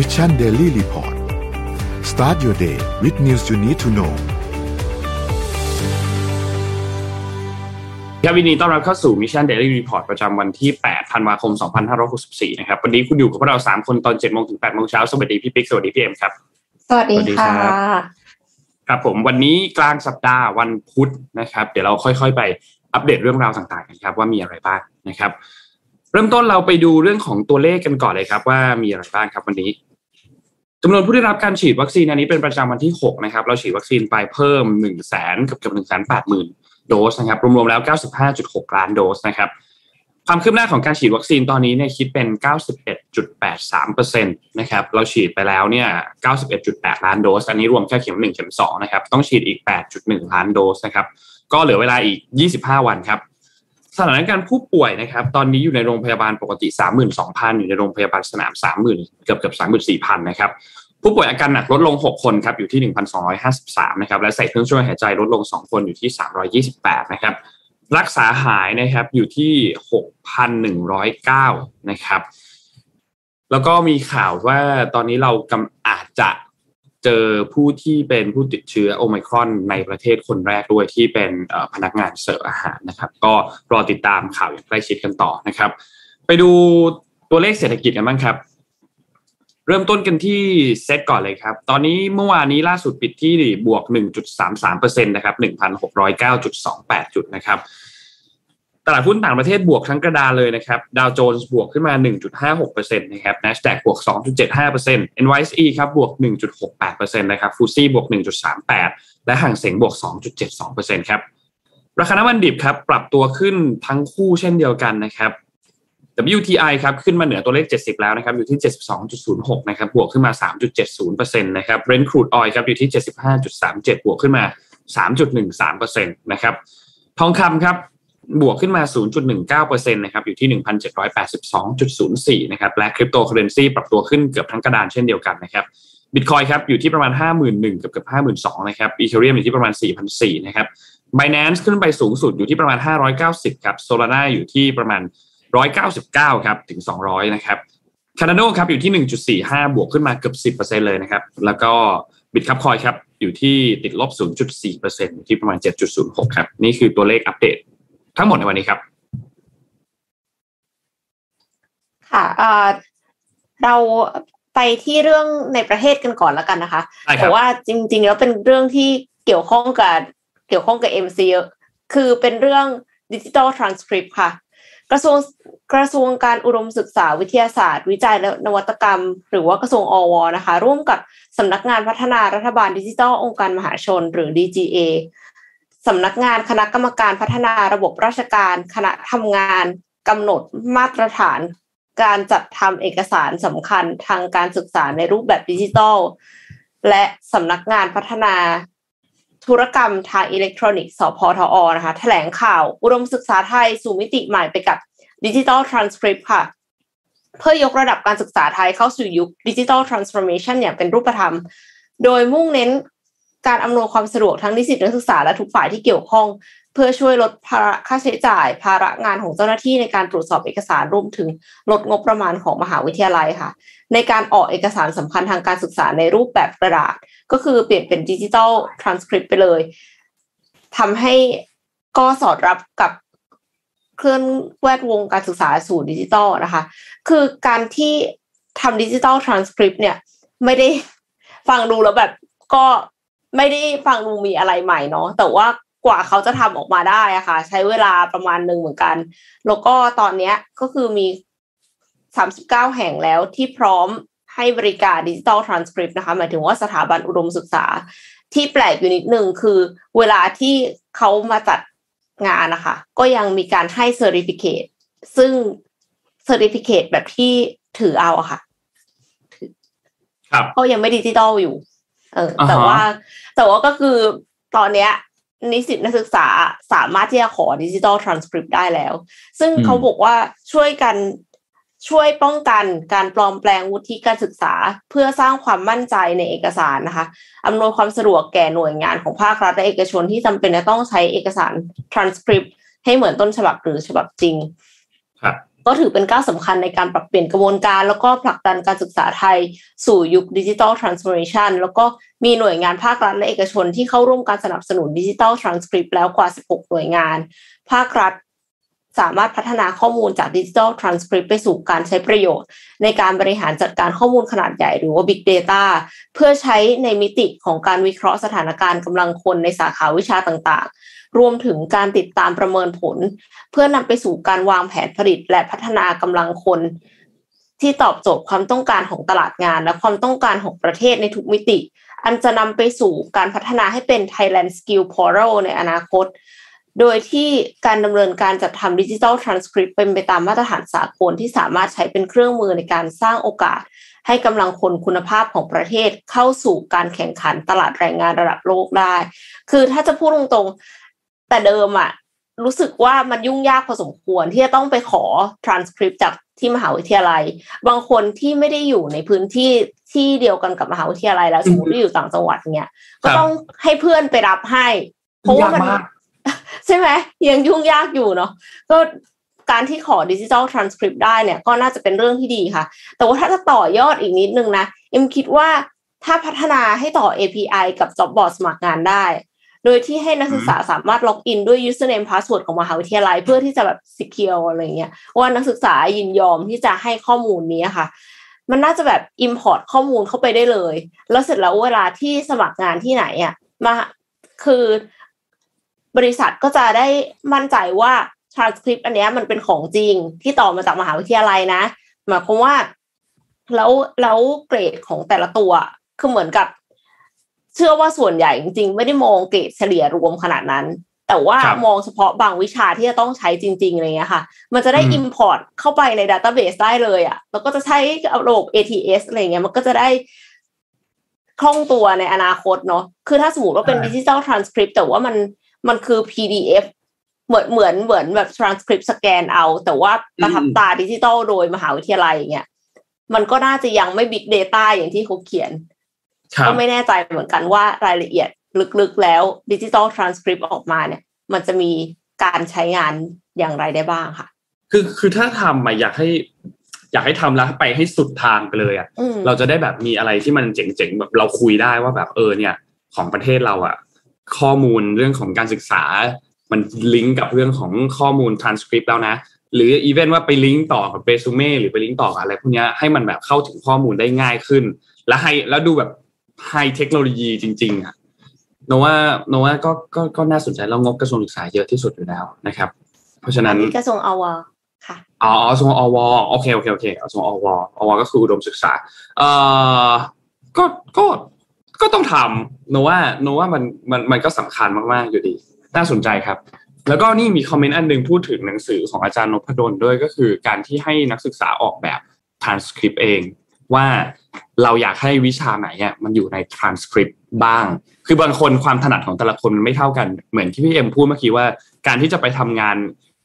Mission Daily Report start your day with news you need to know ครับยินดีต้อนรับเข้าสู่ Mission Daily Report ประจำวันที่ 8 ธันวาคม 2564 นะครับ วันนี้คุณอยู่กับพวกเรา 3 คนตอน 7 โมงถึง 8 โมงเช้า สวัสดีพี่ปิ๊ก สวัสดีพี่เอ็มครับ สวัสดีค่ะ ครับผม วันนี้กลางสัปดาห์วันพุธนะครับ เดี๋ยวเราค่อยๆ ไปอัปเดตเรื่องราวต่างๆกันครับว่ามีอะไรบ้างนะครับ เริ่มต้นเราไปดูเรื่องของตัวเลขกันก่อนเลยครับ ว่ามีอะไรบ้างครับวันนี้จำนวนผู้ได้รับการฉีดวัคซีนอันนี้เป็นประจำวันที่ 6 นะครับ เราฉีดวัคซีนไปเพิ่ม1นึ่งแสนกับเกือบหนึ่งแสนแปดหมื่นโดสนะครับรวมๆแล้ว 95.6 ล้านโดสนะครับความคืบหน้าของการฉีดวัคซีนตอนนี้เนี่ยคิดเป็น 91.83%นะครับเราฉีดไปแล้วเนี่ย 91.8 ล้านโดส อันนี้รวมแค่เข็ม 1 เข็ม 2 นะครับ ต้องฉีดอีก 8.1 ล้านโดสนะครับก็เหลือเวลาอีก 25 วันครับ สถานการณ์ผู้ป่วยนะครับ ตอนนี้อยู่ในโรงพยาบาลปกติ 32,000 อยู่ในโรงพยาบาลสนาม 30,000 เกือบเกือบ34,000 นะครับผู้ป่วยอาการหนักลดลง 6 คนครับอยู่ที่ 1,253 นะครับและใส่เครื่องช่วยหายใจลดลง 2 คนอยู่ที่ 328 นะครับ รักษาหายนะครับอยู่ที่ 6,109 นะครับ แล้วก็มีข่าวว่าตอนนี้เรากำอาจจะ จอผู้ที่เป็นผู้ติดเชื้อโอไมครอนในประเทศคนแรกด้วยที่เป็นพนักงานเสิร์ฟอาหารนะครับ ก็รอติดตามข่าวอย่างใกล้ชิดกันต่อนะครับ ไปดูตัวเลขเศรษฐกิจกันบ้างครับ เริ่มต้นกันที่เซตก่อนเลยครับ ตอนนี้เมื่อวานนี้ล่าสุดปิดที่บวก 1.33%นะครับ1,609.28 จุดนะครับ ตลาดหุ้นต่างประเทศบวกทั้งกระดานเลยนะครับดาวโจนส์บวกขึ้นมา 1.56%นะครับ NASDAQ บวก 2.75% NYSE ครับบวก 1.68%นะครับฟูซี่บวก 1.38 และห่างเสงบวก 2.72%ครับราคาน้ำมันดิบครับปรับตัวขึ้นทั้งคู่เช่นเดียวกันนะครับ WTI ครับขึ้นมาเหนือตัวเลข 70 แล้วนะครับอยู่ที่ 72.06 นะครับบวกขึ้นมา 3.70%นะครับ Brent crude oil ครับอยู่ที่ 75.37 บวกขึ้นมา 3.13%นะครับทองคำครับ บวกขึ้นมา 0.19%นะครับ อยู่ที่ 1,782.04 นะครับ และคริปโตเคอร์เรนซีปรับตัวขึ้นเกือบทั้งกระดานเช่นเดียวกันนะครับบิตคอยน์ครับ อยู่ที่ประมาณ 51,000กับเกือบ52,000 นะครับ Ethereum อยู่ที่ประมาณ 4,400 นะครับ Binance ขึ้นไปสูงสุดอยู่ที่ประมาณ 590 ครับ Solana อยู่ที่ประมาณ 199 ครับ ถึง 200 นะครับ Cardano ครับอยู่ที่ 1.45 บวกขึ้นมาเกือบ 10%เลยนะครับ แล้วก็ Bitkub Coin ครับ อยู่ที่ติดลบ 0.4%อยู่ที่ประมาณ 7.06 ครับ นี่คือตัวเลขอัปเดต ทั้งหมดในวันนี้ครับ ค่ะเราไปที่เรื่องในประเทศกันก่อนแล้วกันนะคะแต่ว่าจริง ๆ แล้วเป็นเรื่องที่เกี่ยวข้องกับเกี่ยวข้องกับ MC คือเป็นเรื่องดิจิทัลทรานสคริปต์ค่ะ กระทรวงกระทรวงการอุดมศึกษาวิทยาศาสตร์ วิจัยและนวัตกรรม หรือว่ากระทรวงอวนะคะ ร่วมกับสำนักงานพัฒนารัฐบาลดิจิทัลองค์การมหาชน หรือ DGA สำนักงานคณะกรรมการพัฒนาระบบราชการ คณะทำงานกำหนดมาตรฐาน การจัดทำเอกสารสำคัญทางการศึกษาในรูปแบบดิจิทัล และสำนักงานพัฒนาธุรกรรมทางอิเล็กทรอนิกส์สพทอนะคะแถลงข่าวอุดมศึกษาไทยสู่มิติใหม่ไปกับดิจิทัลทรานสคริปต์ค่ะ เพื่อยกระดับการศึกษาไทยเข้าสู่ยุค digital transformation อย่างเป็นรูปธรรม โดยมุ่งเน้น การอำนวยความสะดวกทั้งนิสิตนักศึกษาและทุกฝ่ายที่เกี่ยวข้อง เพื่อช่วยลดภาระค่าใช้จ่าย ภาระงานของเจ้าหน้าที่ในการตรวจสอบเอกสารรวมถึงลดงบประมาณของมหาวิทยาลัยค่ะ ในการออกเอกสารสำคัญทางการศึกษาในรูปแบบกระดาษ ก็คือเปลี่ยนเป็นดิจิทัลทรานสคริปต์ไปเลยทำให้ก็สอดรับกับเคลื่อนแวดวงการศึกษาสู่ดิจิทัลนะคะ คือการที่ทำดิจิทัลทรานสคริปต์เนี่ย ไม่ได้ฟังดูแล้วแบบก็ ไม่ได้ฟังดูมีอะไรใหม่เนาะแต่ว่ากว่าเขาจะทำออกมาได้อะค่ะ ใช้เวลาประมาณหนึ่งเหมือนกัน แล้วก็ตอนเนี้ยก็คือมีสามสิบเก้าแห่งแล้วที่พร้อมให้บริการดิจิทัลทรานสคริปต์นะคะหมายถึงว่าสถาบันอุดมศึกษา ที่แปลกอยู่นิดหนึ่งคือเวลาที่เขามาจัดงานนะคะ ก็ยังมีการให้ certificate ซึ่ง certificate แบบที่ถือเอาอะค่ะ ครับก็ยังไม่ดิจิตอลอยู่ เออ แต่ว่าแต่ว่าก็คือตอนเนี้ยนิสิตนักศึกษาสามารถที่จะขอดิจิตอลทรานสคริปต์ได้แล้ว ซึ่งเขาบอกว่าช่วยกันช่วยป้องกันการปลอมแปลงวุฒิการศึกษา เพื่อสร้างความมั่นใจในเอกสารนะคะอำนวยความสะดวกแก่หน่วยงานของภาครัฐและเอกชนที่จำเป็นจะต้องใช้เอกสารทรานสคริปต์ให้เหมือนต้นฉบับหรือฉบับจริงครับ ก็ถือเป็นก้าวสำคัญในการปรับเปลี่ยนกระบวนการ แล้วก็ผลักดันการศึกษาไทยสู่ยุคดิจิทัลทรานส์โอมชันแล้วก็มีหน่วยงานภาครัฐและเอกชนที่เข้าร่วมการสนับสนุนดิจิทัลทรานสคริปต์แล้วกว่า 16 หน่วยงาน ภาครัฐสามารถพัฒนาข้อมูลจากดิจิทัลทรานสคริปต์ไปสู่การใช้ประโยชน์ ในการบริหารจัดการข้อมูลขนาดใหญ่หรือว่า Big Data เพื่อใช้ในมิติของการวิเคราะห์สถานการณ์กำลังคนในสาขาวิชาต่างๆ รวมถึงการติดตามประเมินผล เพื่อนำไปสู่การวางแผนผลิตและพัฒนากำลังคน ที่ตอบโจทย์ความต้องการของตลาดงาน และความต้องการของประเทศในทุกมิติ อันจะนำไปสู่การพัฒนาให้เป็น Thailand Skill Portal ในอนาคต โดยที่การดำเนินการจัดทำดิจิทัลทรานสคริปต์เป็นไปตามมาตรฐานสากลที่สามารถใช้เป็นเครื่องมือในการสร้างโอกาสให้กำลังคนคุณภาพของประเทศเข้าสู่การแข่งขันตลาดแรงงานระดับโลกได้ คือถ้าจะพูดตรงๆ แต่เดิมอะรู้สึกว่ามันยุ่งยากพอสมควรที่จะต้องไปขอทรานสคริปต์จากที่มหาวิทยาลัย บางคนที่ไม่ได้อยู่ในพื้นที่ที่เดียวกันกับมหาวิทยาลัยแล้วสมมติที่อยู่ต่างจังหวัดเนี้ยก็ต้องให้เพื่อนไปรับให้ เพราะว่ามันใช่ไหมยังยุ่งยากอยู่เนาะก็การที่ขอดิจิทัลทรานสคริปต์ได้เนี่ยก็น่าจะเป็นเรื่องที่ดีค่ะ แต่ว่าถ้าจะต่อยอดอีกนิดนึงนะ เอ็มคิดว่าถ้าพัฒนาให้ต่อ API กับ Jobbord สมัครงานได้ โดยที่ให้นักศึกษาสามารถล็อกอินด้วย username password ของมหาวิทยาลัย เพื่อที่จะแบบ secure อะไรเงี้ยว่านักศึกษายินยอมที่จะให้ข้อมูลนี้ค่ะ มันน่าจะแบบ import ข้อมูลเข้าไปได้เลย แล้วเสร็จแล้วเวลาที่สมัครงานที่ไหนอะมาคือบริษัทก็จะได้มั่นใจว่า transcript อันนี้มันเป็นของจริงที่ต่อมาจากมหาวิทยาลัยนะหมายความว่าแล้วแล้วเกรดของแต่ละตัวคือเหมือนกับ เชื่อว่าส่วนใหญ่จริงๆ ไม่ได้มองเกรดเฉลี่ยรวมขนาดนั้น แต่ว่ามองเฉพาะบางวิชาที่จะต้องใช้จริงๆอะไรเงี้ยค่ะ มันจะได้ Import เข้าไปในดัตเตอร์เบสได้เลยอะ่ะ แล้วก็จะใช้ระบบ ATS อะไรเงี้ย มันก็จะได้คล่องตัวในอนาคตเนาะ คือถ้าสมมติว่าเป็นดิจิทัลทรานสคริปต์แต่ว่ามันมันคือ PDF เหมือนเหมือนเหมือนแบบ transcript สแกนเอา แต่ว่าประทับตาดิจิตอลโดยมหาวิทยาลัยอย่างเงี้ย มันก็น่าจะยังไม่ big data อย่างที่เขาเขียน ก็ไม่แน่ใจเหมือนกันว่ารายละเอียดลึกๆแล้วดิจิตอลทรานสคริปต์ออกมาเนี่ย มันจะมีการใช้งานอย่างไรได้บ้างค่ะ คือคือถ้าทำมาอยากให้ อยากให้ทำแล้วไปให้สุดทางไปเลยอะ่ะเราจะได้แบบมีอะไรที่มันเจ๋งๆแบบเราคุยได้ว่าแบบเออเนี่ย ของประเทศเราอะ่ะข้อมูลเรื่องของการศึกษา มันลิงก์กับเรื่องของข้อมูล transcript แล้วนะหรืออีเวนต์ว่าไปลิงก์ต่อกับเรซูเม่หรือไปลิงก์ต่ออะไรพวกนี้ให้มันแบบเข้าถึงข้อมูลได้ง่ายขึ้น และให้แล้วดูแบบ ไฮเทคโนโลยีจริง ๆ อะโนว่าโนว่าก็ก็ก็น่าสนใจแล้วงบกระทรวงศึกษาเยอะที่สุดอยู่แล้วนะครับ เพราะฉะนั้นกระทรวงอวค่ะอ๋อกระทรวงอวโอเคโอเคโอเคกระทรวงอวอวก็คืออุดมศึกษา เอ่อก็ก็ก็ต้องทำโนว่าโนว่ามันมันมันก็สำคัญมากๆอยู่ดี น่าสนใจครับ แล้วก็นี่มีคอมเมนต์อันหนึ่งพูดถึงหนังสือของอาจารย์นพดลด้วยก็คือการที่ให้นักศึกษาออกแบบทรานสคริปต์เอง ว่าเราอยากให้วิชาไหนอะมันอยู่ในทรานสคริปต์บ้าง คือบางคนความถนัดของแต่ละคนมันไม่เท่ากัน เหมือนที่พี่เอ็มพูดเมื่อกี้ว่า การที่จะไปทำงาน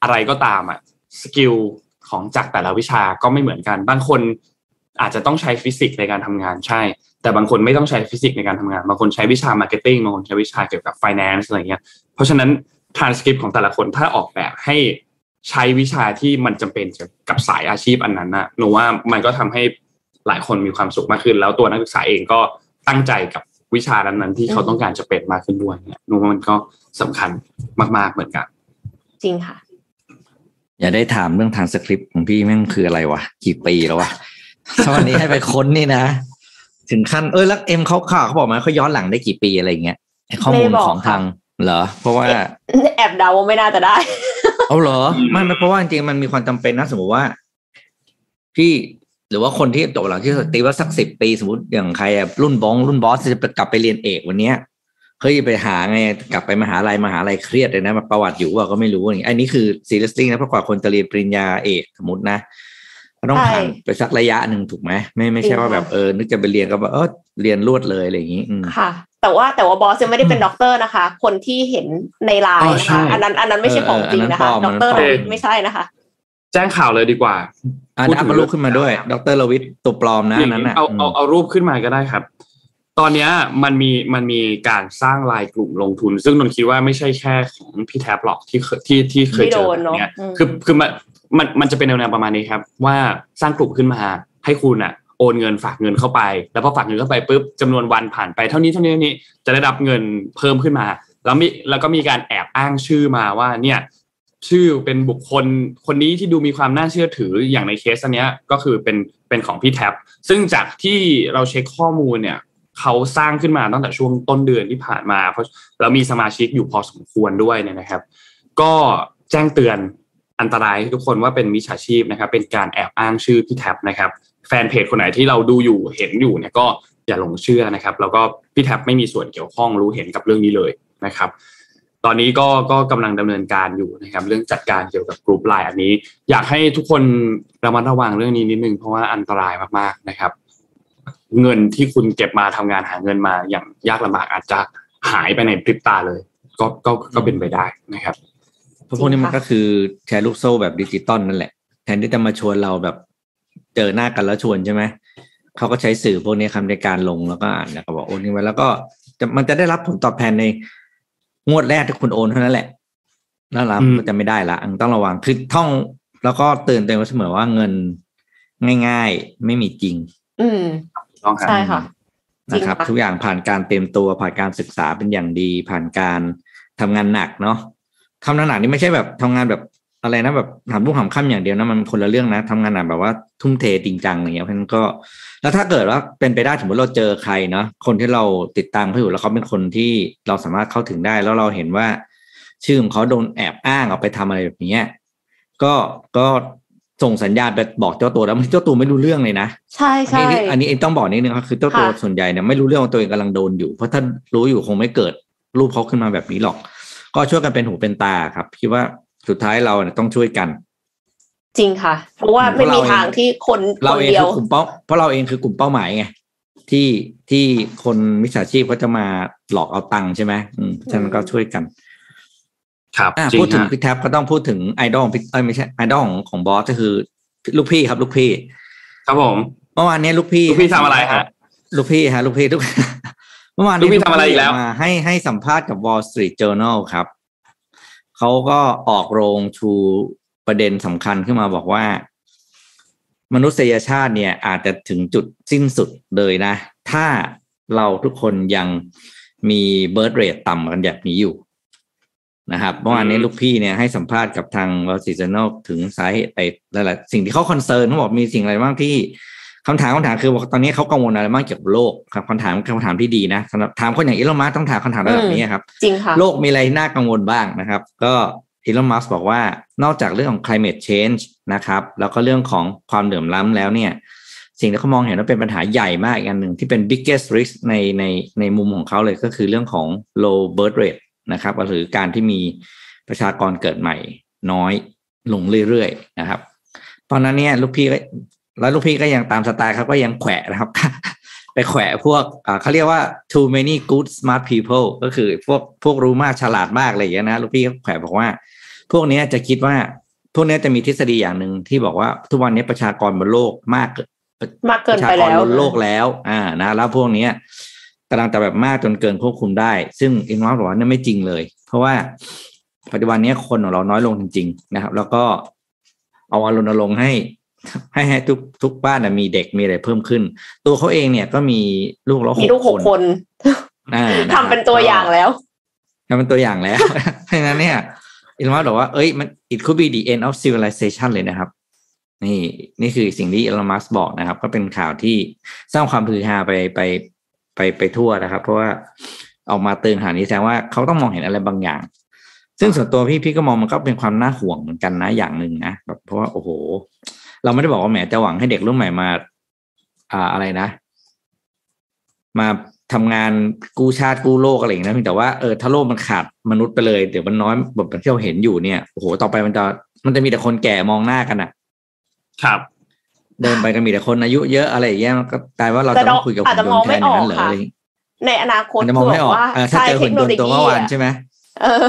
อะไรก็ตามอะ skill ของจากแต่ละวิชาก็ไม่เหมือนกัน บางคนอาจจะต้องใช้ฟิสิกส์ในการทำงานใช่ แต่บางคนไม่ต้องใช้ฟิสิกส์ในการทำงาน บางคนใช้วิชา marketing บางคนใช้วิชาเกี่ยวกับฟินแลนซ์อะไรเงี้ย เพราะฉะนั้นทรานสคริปต์ของแต่ละคนถ้าออกแบบให้ใช้วิชาที่มันจำเป็นกับสายอาชีพอันนั้นนะหนูว่ามันก็ทำให้ หลายคนมีความสุขมากขึ้น แล้วตัวนักศึกษาเองก็ตั้งใจกับวิชานั้นๆที่เขาต้องการจะเป็นมากขึ้นด้วยเนี่ยหนูว่ามันก็สำคัญมาก ๆเหมือนกัน จริงค่ะ อย่าได้ถามเรื่องทางสคริปต์ของพี่แม่งคืออะไรวะกี่ปีแล้ววะถ้าวันนี้ให้ไปค้นนี่นะ ถึงขั้นเออแล้วเอ็มเขาข่าวเขาบอกมาเขาย้อนหลังได้กี่ปีอะไรเงี้ยข้อมูลของทางเหรอ เพราะว่าแอบเดาว่าไม่น่าจะได้ เอาเหรอไม่ไม่เพราะว่าจริงๆมันมีความจำเป็นนะสมมติว่า พี่ หรือว่าคนที่จบหลังที่ตีว่าสักสิบปีสมมติอย่างใครรุ่นบองรุ่นบอสจะกลับไปเรียนเอกวันเนี้ยเคยไปหาไงกลับไปมหาลัยมหาลัยเครียดเลยนะมาประวัติอยู่ว่าก็ไม่รู้อย่างอันนี้คือซีเรียสติ้งนะเพราะกว่าคนจะเรียนปริญญาเอกสมมตินะต้องผ่านไปสักระยะหนึ่งถูกไหมไม่ไม่ใช่ว่าแบบเออนึกจะไปเรียนก็แบบเออเรียนรวดเลยอะไรอย่างนี้ค่ะ แต่ว่าแต่ว่าบอสยังไม่ได้เป็นด็อกเตอร์นะคะ คนที่เห็นในไลน์นะคะอันนั้นอันนั้นไม่ใช่ของจริงนะคะด็อกเตอร์ไม่ใช่นะคะ แจ้งข่าวเลยดีกว่าพูดถึงรูปขึ้นมาด้วย ดรลวิทตัวปลอมนะนั้นเอาเอาเอารูปขึ้นมาก็ได้ครับ ตอนนี้มันมีมันมีการสร้างลายกลุ่มลงทุน ซึ่งนนคิดว่าไม่ใช่แค่ของพี่แท็บหรอกที่ที่ที่เคยเจอเนี่ยคือคือมันมันมันจะเป็นแนวๆประมาณนี้ครับ ว่าสร้างกลุ่มขึ้นมาให้คุณอะโอนเงินฝากเงินเข้าไป แล้วพอฝากเงินเข้าไปปุ๊บจำนวนวันผ่านไปเท่านี้เท่านี้เท่านี้จะได้รับเงินเพิ่มขึ้นมา แล้วมีแล้วก็มีการแอบอ้างชื่อมาว่าเนี่ย ชื่อเป็นบุคคลคนนี้ที่ดูมีความน่าเชื่อถืออย่างในเคสอันเนี้ยก็คือเป็นเป็นของพี่แท็บซึ่งจากที่เราเช็คข้อมูลเนี่ยเขาสร้างขึ้นมาตั้งแต่ช่วงต้นเดือนที่ผ่านมา เพราะแล้วมีสมาชิกอยู่พอสมควรด้วยเนี่ยนะครับ ก็แจ้งเตือนอันตรายทุกคนว่าเป็นมิจฉาชีพนะครับ เป็นการแอบอ้างชื่อพี่แท็บนะครับ แฟนเพจคนไหนที่เราดูอยู่เห็นอยู่เนี่ยก็อย่าหลงเชื่อนะครับ แล้วก็พี่แท็บไม่มีส่วนเกี่ยวข้องรู้เห็นกับเรื่องนี้เลยนะครับ ตอนนี้ก็ก็กำลังดำเนินการอยู่นะครับ เรื่องจัดการเกี่ยวกับกลุ่มไลน์อันนี้ อยากให้ทุกคนระมัดระวังเรื่องนี้นิดนึงเพราะว่าอันตรายมากๆนะครับ เงินที่คุณเก็บมาทำงานหาเงินมาอย่างยากลำบากอาจจะหายไปในพริบตาเลย ก็ก็ก็เป็นไปได้นะครับเพราะพวกนี้มันก็คือแชร์ลูกโซ่แบบดิจิตอลนั่นแหละแทนที่จะมาชวนเราแบบเจอหน้ากันแล้วชวนใช่ไหมเขาก็ใช้สื่อพวกนี้คำในการลงแล้วก็อ่านแล้วก็บอกโอนนี้ไว้แล้วก็มันจะได้รับผลตอบแทนใน งวดแรกที่คุณโอนเท่านั้นแหละแล้วรับก็จะไม่ได้ละต้องระวังคือท่อง แล้วก็เตือนตัวเองไว้เสมอว่าเงินง่าย ๆ ไม่มีจริง อืมต้องครับใช่ค่ะนะครับจริงค่ะทุกอย่างผ่านการเตรียมตัวผ่านการศึกษาเป็นอย่างดี ผ่านการทำงานหนักเนาะทำงานหนักนี่ไม่ใช่แบบทำงานแบบ อะไรนะแบบหามรุ่งหามค่ำอย่างเดียวนะมันคนละเรื่องนะทำงานหนักแบบว่าทุ่มเทจริงจังอย่างเงี้ยเพราะฉะนั้นก็ แล้วถ้าเกิดว่าเป็นไปได้สมมติเราเจอใครเนาะคนที่เราติดตามเขาอยู่แล้วเขาเป็นคนที่เราสามารถเข้าถึงได้ แล้วเราเห็นว่า ชื่อของเขาโดนแอบอ้างเอาไปทำอะไรแบบเนี้ยก็ก็ส่งสัญญาณไปบอกเจ้าตัวแล้วมันเจ้าตัวไม่รู้เรื่องเลยนะใช่ใช่อันนี้อันนี้เองต้องบอกนิดนึงครับคือเจ้าตัวค่ะส่วนใหญ่เนี่ยไม่รู้เรื่องว่าตัวเองกำลังโดนอยู่ เพราะถ้ารู้อยู่คงไม่เกิดรูปเขาขึ้นมาแบบนี้หรอก ก็ช่วยกันเป็นหูเป็นตาครับคิดว่า สุดท้ายเราเนี่ยต้องช่วยกัน จริงค่ะ เพราะว่าเพไม่ราะเรามีทางที่คนเราคนเองเดียคืวอกลุ่มเป้าเพราะเราเองคือกลุ่มเป้าหมายไงที่ที่คนมิจฉาชีพเขาจะมาหลอกเอาตังค์ใช่ไหมอืมฉะนั้นก็ช่วยกัน ครับอะจริงพูดถึงฮะพี่แท็บก็ต้องพูดถึงไอดอลพี่เอ้ยไม่ใช่ไอดอลของของบอสก็คือ ลูกพี่ครับ ลูกพี่ ครับผมเมื่อวานเนี้ยลูกพี่ลูกพี่ทำอะไรฮะลูกพี่ฮะ ลูกพี่ทุกเมื่อวานลูนี้ลูกพี่ทำอะไรอีกแล้วมาให้ให้สัมภาษณ์กับ Wall Street Journal ครับ เขาก็ออกโรงชูประเด็นสำคัญขึ้นมาบอกว่า มนุษยชาติเนี่ยอาจจะถึงจุดสิ้นสุดเลยนะ ถ้าเราทุกคนยังมีเบิร์ r เรทต่ำกันแบบนี้อยู่นะครับเมื่อวานนี้ลูกพี่เนี่ยให้สัมภาษณ์กับทาง Wall Street Journal ถึงสาเหตุไอ้หลายๆสิ่งที่เขา concern เขาบอกมีสิ่งอะไรบ้างที่ คำถามคำถามคือว่าตอนนี้เขากังวลอะไรบ้างเกี่ยวกับโลกครับคำถามคำถามที่ดีนะสำหรับถามคนอย่างอีลอนมัสต้องถามคำถามระดับนี้ครับจริงค่ะโลกมีอะไรน่ากังวลบ้างนะครับ ก็อีลอนมัสบอกว่านอกจากเรื่องของ climate change นะครับแล้วก็เรื่องของความเหลื่อมล้ำแล้วเนี่ย สิ่งที่เขามองเห็นว่าเป็นปัญหาใหญ่มากอีกอันหนึ่งที่เป็น biggest risk ในในในมุมของเขาเลยก็คือเรื่องของ low birth rate นะครับหรือการที่มีประชากรเกิดใหม่น้อยลงเรื่อยๆนะครับ ตอนนั้นเนี่ยลูกพี่ก็ แล้วลูกพี่ก็ยังตามสไตล์เขาก็ยังแขวะนะครับ ไปแขวะพวกอ่าเขาเรียกว่า too many good smart people ก็คือพวกพวกรู้มากฉลาดมากอะไรอย่างเงี้ยนะลูกพี่ก็แขวะบอกว่า พวกเนี้ยจะคิดว่า พวกเนี้ยจะมีทฤษฎีอย่างหนึ่งที่บอกว่าทุกวันนี้ประชากรบนโลกมากเกินมากเกิปนระชาไปกรแล้วบนโลกแล้ว อ่านะแล้วพวกเนี้ยกำลังจะแบบมากจนเกินควบคุมได้ ซึ่งอินวัตบอกว่าเนี่ยไม่จริงเลย เพราะว่าปัจจุบันเนี้ยคนของเราน้อยลงจริง ๆ นะครับ แล้วก็เอาอารณรงค์ให้ ให้ให้ทุกทุกบ้านนะมีเด็กมีอะไรเพิ่มขึ้น ตัวเขาเองเนี่ยก็มีลูกแล้วมีลูกหกคนอ่าะครับทำเป็นตัวอย่างแล้วทำเป็นตัวอย่างแล้วเพราะฉะนั้นเนี่ยอินวัตบอกว่าเอ้ยมัน it could be the end of civilization เลยนะครับ นี่นี่คือสิ่งที่ Elon Musk บอกนะครับ ก็เป็นข่าวที่สร้างความฮือฮาไปไปไปไปทั่วนะครับ เพราะว่าออกมาเตือนหานี้แสดงว่าเขาต้องมองเห็นอะไรบางอย่าง ซึ่งส่วนตัวพี่พี่ก็มองมันก็เป็นความน่าห่วงเหมือนกันนะอย่างหนึ่งนะแบบเพราะว่าโอ้โห เราไม่ได้บอกว่าแหมจะหวังให้เด็กรุ่นใหม่มา อ่าอะไรนะ มาทำงานกู้ชาติกู้โลกอะไรอย่างนี้นะเพียงแต่ว่าเออถ้าโลกมันขาดมนุษย์ไปเลยเดี๋ยวมันน้อยแบบที่เราเห็นอยู่เนี่ยโอ้โหต่อไปมันจะมันจะมีแต่คนแก่มองหน้ากันอะครับ เดินไปก็มีแต่คนอายุเยอะอะไรอย่างเงี้ยมันก็กลายว่าเราแต่จะต้องคุยกับอาหุ่จนจะยมนองต์แทไม่นอย่างนั้นเหรอออกค่ะอะไรอย่างงี้ในอนาคตมันจะมองไม่ออกว่าเออถ้าเจอใช้หุ่นยนต์ตัวเมื่อวานใช่ไหมเออ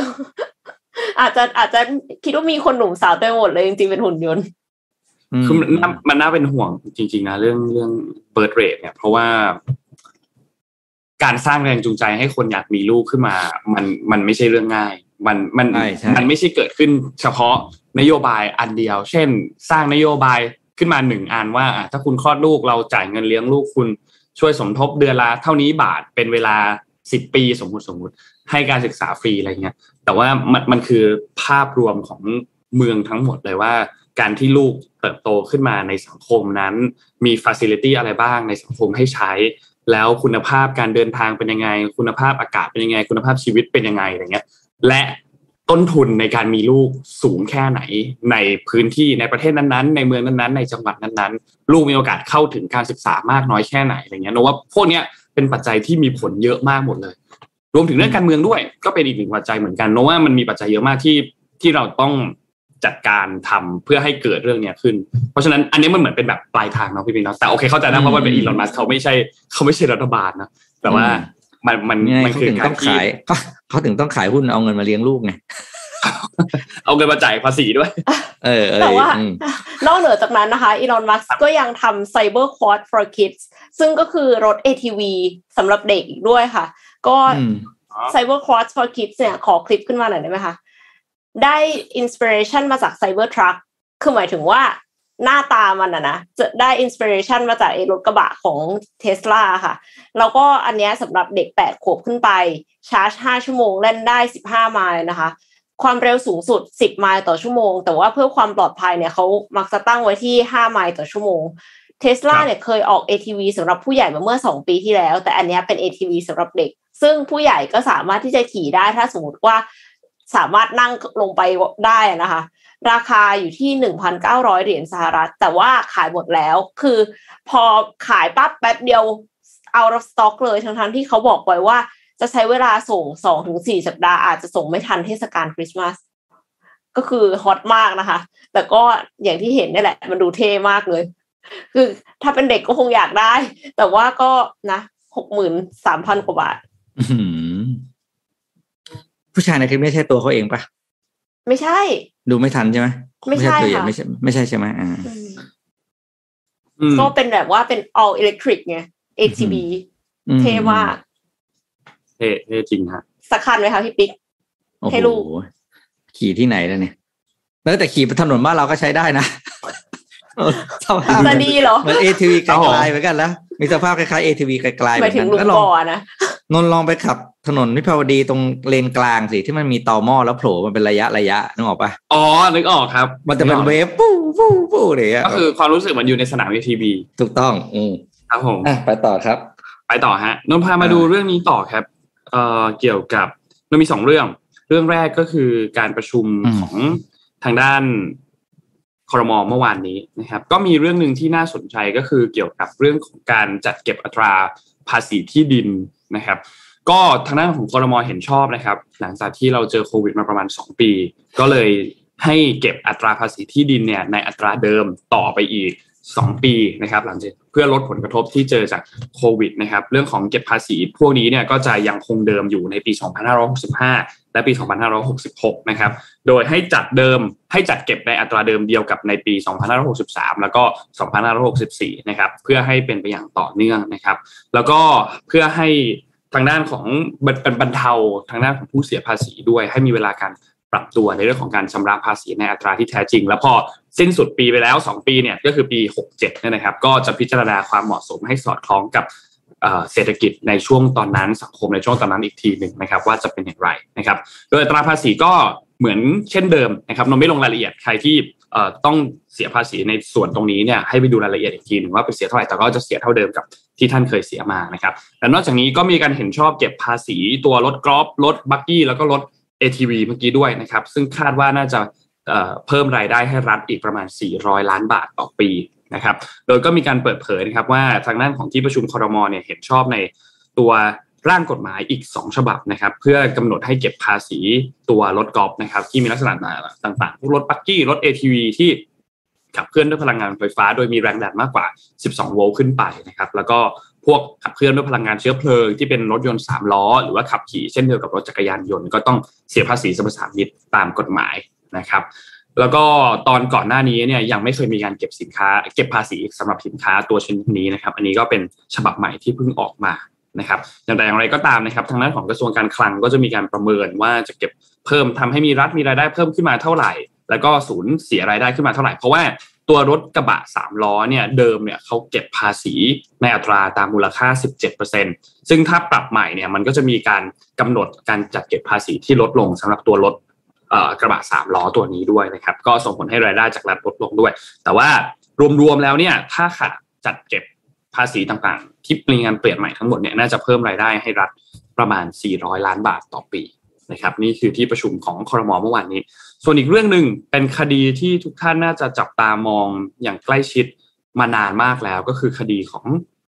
อาจจะอาจจะคิดว่ามีคนหนุ่มสาวเต็มไปหมดเลยจริงๆเป็นหุ่นยนต์อืม คือมันน่ามันน่าเป็นห่วงจริง ๆ นะเรื่องเรื่องเบิร์ r เรทเนี่ย เพราะว่าการสร้างแรงจูงใจให้คนอยากมีลูกขึ้นมา มันมันไม่ใช่เรื่องง่าย มันมันใช่ใช่มันไม่ใช่เกิดขึ้นเฉพาะนโยบายอันเดียว เช่น สร้างนโยบายขึ้นมาหนึ่งอันว่าถ้าคุณคลอดลูกเราจ่ายเงินเลี้ยงลูกคุณช่วยสมทบเดือนละเท่านี้บาทเป็นเวลาสิบปีสมมติสมมติให้การศึกษาฟรีอะไรเงี้ยแต่ว่ามันมันคือภาพรวมของเมืองทั้งหมดเลยว่า การที่ลูก เติบโตขึ้นมาในสังคมนั้น มีฟ a ซิลิตี้อะไรบ้างในสังคมให้ใช้ แล้วคุณภาพการเดินทางเป็นยังไง คุณภาพอากาศเป็นยังไง คุณภาพชีวิตเป็นยังไงอะไรเงี้ยและต้นทุนในการมีลูกสูงแค่ไหน ในพื้นที่ในประเทศนั้นๆ ในเมืองนั้นๆ ในจังหวัดนั้นๆ ลูกมีโอกาสเข้าถึงการศึกษามากน้อยแค่ไหนอะไรเงี้ยนว่าพวกเนี้ยเป็นปัจจัยที่มีผลเยอะมากหมดเลย รวมถึงเรื่องการเมืองด้วย ก็เป็นอีกหนึ่งปัจจัยเหมือนกันนว่ามันมีปัจจัยเยอะมากที่ที่เราต้อง จัดการทำเพื่อให้เกิดเรื่องเนี้ยขึ้น เพราะฉะนั้นอันนี้มันเหมือนเป็นแบบปลายทางเนาะพี่ปิงเนาะแต่โอเคเข้าใจนะเพราะว่าเป็นอีลอนมัสเขาไม่ใช่เขาไม่ใช่รัฐบาลนะแต่ว่ามันมันมันคือการต้องขายเขาถึงต้องขายหุ้นเอาเงินมาเลี้ยงลูกไงเอาเงินมาจ่ายภาษีด้วย เออแต่ว่านอกเหนือจากนั้นนะคะอีลอนมัสก็ยังทำ Cyber Quad for Kids ซึ่งก็คือรถ ATV สำหรับเด็กอีกด้วยค่ะ ก็ Cyber Quad for Kids เนี่ยขอคลิปขึ้นมาหน่อยได้ไหมคะ ได้อินสปิเรชันมาจาก Cyber Truck คือหมายถึงว่าหน้าตามันอะนะจะได้อินสปิเรชันมาจากไอ้รถกระบะของเทสลาค่ะ แล้วก็อันนี้สำหรับเด็กแปดขวบขึ้นไป ชาร์จห้าชั่วโมงเล่นได้สิบห้าไมล์นะคะ ความเร็วสูงสุด10ไมล์ต่อชั่วโมง แต่ว่าเพื่อความปลอดภัยเนี่ยเขามักจะตั้งไว้ที่5ไมล์ต่อชั่วโมงเทสลาเนี่ยเคยออก ATV สำหรับผู้ใหญ่มาเมื่อ2ปีที่แล้ว แต่อันนี้เป็น ATV สำหรับเด็ก ซึ่งผู้ใหญ่ก็สามารถที่จะขี่ได้ถ้าสมมติว่า สามารถนั่งลงไปได้นะคะ ราคาอยู่ที่1,900เหรียญสหรัฐ แต่ว่าขายหมดแล้วคือ พอขายปั๊บแป๊บเดียว out of stock เลยทั้งๆที่เขาบอกไว้ว่าจะใช้เวลาส่งสองถึงสี่สัปดาห์อาจจะส่งไม่ทันเทศกาลคริสต์มาสก็คือฮอตมากนะคะ แต่ก็อย่างที่เห็นนี่แหละ มันดูเท่มากเลย คือถ้าเป็นเด็กก็คงอยากได้ แต่ว่าก็นะหกหมื่นสามพันกว่าบาท ผู้ชายในคลิปไม่ใช่ตัวเขาเองปะไม่ใช่ ดูไม่ทันใช่ไหมไม่ใช่ค่ะไม่ใช่ไม่ใช่ใช่ไหมอ่าก็เป็นแบบว่าเป็น all electric ไง ATV เท่มากเท่เท่จริงฮะสักคันไหมคะพี่ปิ๊กให้ลูกขี่ที่ไหนแล้วเนี่ยแล้วแต่ขี่ถนนบ้านเราก็ใช้ได้นะสภาพจะดีเหรอเหมือนเอทีวีไกลๆเหมือนกันแล้วมีสภาพคล้ายๆเอทีวีไกลๆเหมือนกันก็ลองนะ นนลองไปขับถนนวิภาวดีตรงเลนกลางสิที่มันมีต่อหม้อแล้วโผล่มันเป็นระยะระยะนึกออกปะอ๋อนึกออกครับ มันจะเป็นเวฟปู้ปู้ปู้เลยก็คือความรู้สึกมันอยู่ในสนามเอทีวีถูกต้อง อืมครับผมอะไปต่อครับ ไปต่อฮะนนพามาดูเรื่องนี้ต่อครับ เอ่อเกี่ยวกับมันมีสองเรื่อง เรื่องแรกก็คือการประชุมของทางด้านคอรมอเมื่อวานนี้นะครับ ก็มีเรื่องหนึ่งที่น่าสนใจก็คือเกี่ยวกับเรื่องของการจัดเก็บอัตราภาษีที่ดิน นะครับก็ทางด้านของคอรมอเห็นชอบนะครับ หลังจากที่เราเจอโควิดมาประมาณ 2 ปี ก็เลยให้เก็บอัตราภาษีที่ดินเนี่ยในอัตราเดิมต่อไปอีก 2 ปีนะครับ หลังจากเพื่อลดผลกระทบที่เจอจากโควิดนะครับ เรื่องของเก็บภาษีพวกนี้เนี่ยก็จะยังคงเดิมอยู่ในปี 2565 และปี 2566 นะครับ โดยให้จัดเดิมให้จัดเก็บในอัตราเดิมเดียวกับในปี 2563 แล้วก็ 2564 นะครับ เพื่อให้เป็นไปอย่างต่อเนื่องนะครับ แล้วก็เพื่อให้ทางด้านของบรรเทาทางด้านของผู้เสียภาษีด้วย ให้มีเวลาการปรับตัวในเรื่องของการชำระภาษีในอัตราที่แท้จริง แล้วพอสิ้นสุดปีไปแล้ว 2 ปีเนี่ยก็คือปี 67เนี่ยนะครับ ก็จะพิจารณาความเหมาะสมให้สอดคล้องกับ เศรษฐกิจในช่วงตอนนั้นสังคมในช่วงตอนนั้นอีกทีหนึ่งนะครับว่าจะเป็นอย่างไรนะครับโดยอัตราภาษีก็เหมือนเช่นเดิมนะครับนนไม่ลงรายละเอียดใครที่ต้องเสียภาษีในส่วนตรงนี้เนี่ยให้ไปดูรายละเอียดอีกทีหนึ่งว่าไปเสียเท่าไหร่แต่ก็จะเสียเท่าเดิมกับที่ท่านเคยเสียมานะครับแต่นอกจากนี้ก็มีการเห็นชอบเก็บภาษีตัวรถกรอบรถบักกี้แล้วก็รถ ATV เมื่อกี้ด้วยนะครับ ซึ่งคาดว่าน่าจะเพิ่มรายได้ให้รัฐอีกประมาณ 400 ล้านบาทต่อปี นะครับ โดยก็มีการเปิดเผยนะครับว่าทางด้านของที่ประชุมคอรมอเนี่ยเห็นชอบในตัวร่างกฎหมายอีก 2 ฉบับนะครับ เพื่อกำหนดให้เก็บภาษีตัวรถกอล์ฟนะครับ ที่มีลักษณะต่างๆพวกรถปักกี้รถ ATV ที่ขับเคลื่อนด้วยพลังงานไฟฟ้า โดยมีแรงดันมากกว่า 12 โวลต์ขึ้นไปนะครับ แล้วก็พวกขับเคลื่อนด้วยพลังงานเชื้อเพลิงที่เป็นรถยนต์ 3 ล้อ หรือว่าขับขี่เช่นเดียวกับรถจักรยานยนต์ก็ต้องเสียภาษีสรรพสามิตตามกฎหมายนะครับ แล้วก็ตอนก่อนหน้านี้เนี่ยยังไม่เคยมีการเก็บสินค้า เก็บภาษีสำหรับสินค้าตัวชนิดนี้นะครับ อันนี้ก็เป็นฉบับใหม่ที่เพิ่งออกมานะครับอย่างไรอย่างไรก็ตามนะครับทางด้านของกระทรวงการคลังก็จะมีการประเมินว่าจะเก็บเพิ่มทำให้มีรัฐมีรายได้เพิ่มขึ้นมาเท่าไหร่ แล้วก็สูญเสียรายได้ขึ้นมาเท่าไหร่ เพราะว่าตัวรถกระบะสามล้อเนี่ยเดิมเนี่ยเขาเก็บภาษีในอัตราตามมูลค่า 17%ซึ่งถ้าปรับใหม่เนี่ยมันก็จะมีการกำหนดการจัดเก็บภาษีที่ลดลงสำหรับตัวรถ กระบะสามล้อตัวนี้ด้วยนะครับก็ส่งผลให้รายได้จากรัฐลดลงด้วย แต่ว่ารวมๆแล้วเนี่ยถ้าขาดจัดเก็บภาษีต่างๆ ที่มีการเปลี่ยนใหม่ทั้งหมดเนี่ยน่าจะเพิ่มรายได้ให้รัฐประมาณ 400 ล้านบาทต่อปีนะครับนี่คือที่ประชุมของคอรมอเมื่อวานนี้ ส่วนอีกเรื่องหนึ่งเป็นคดีที่ทุกท่านน่าจะจับตามองอย่างใกล้ชิดมานานมากแล้วก็คือคดีของ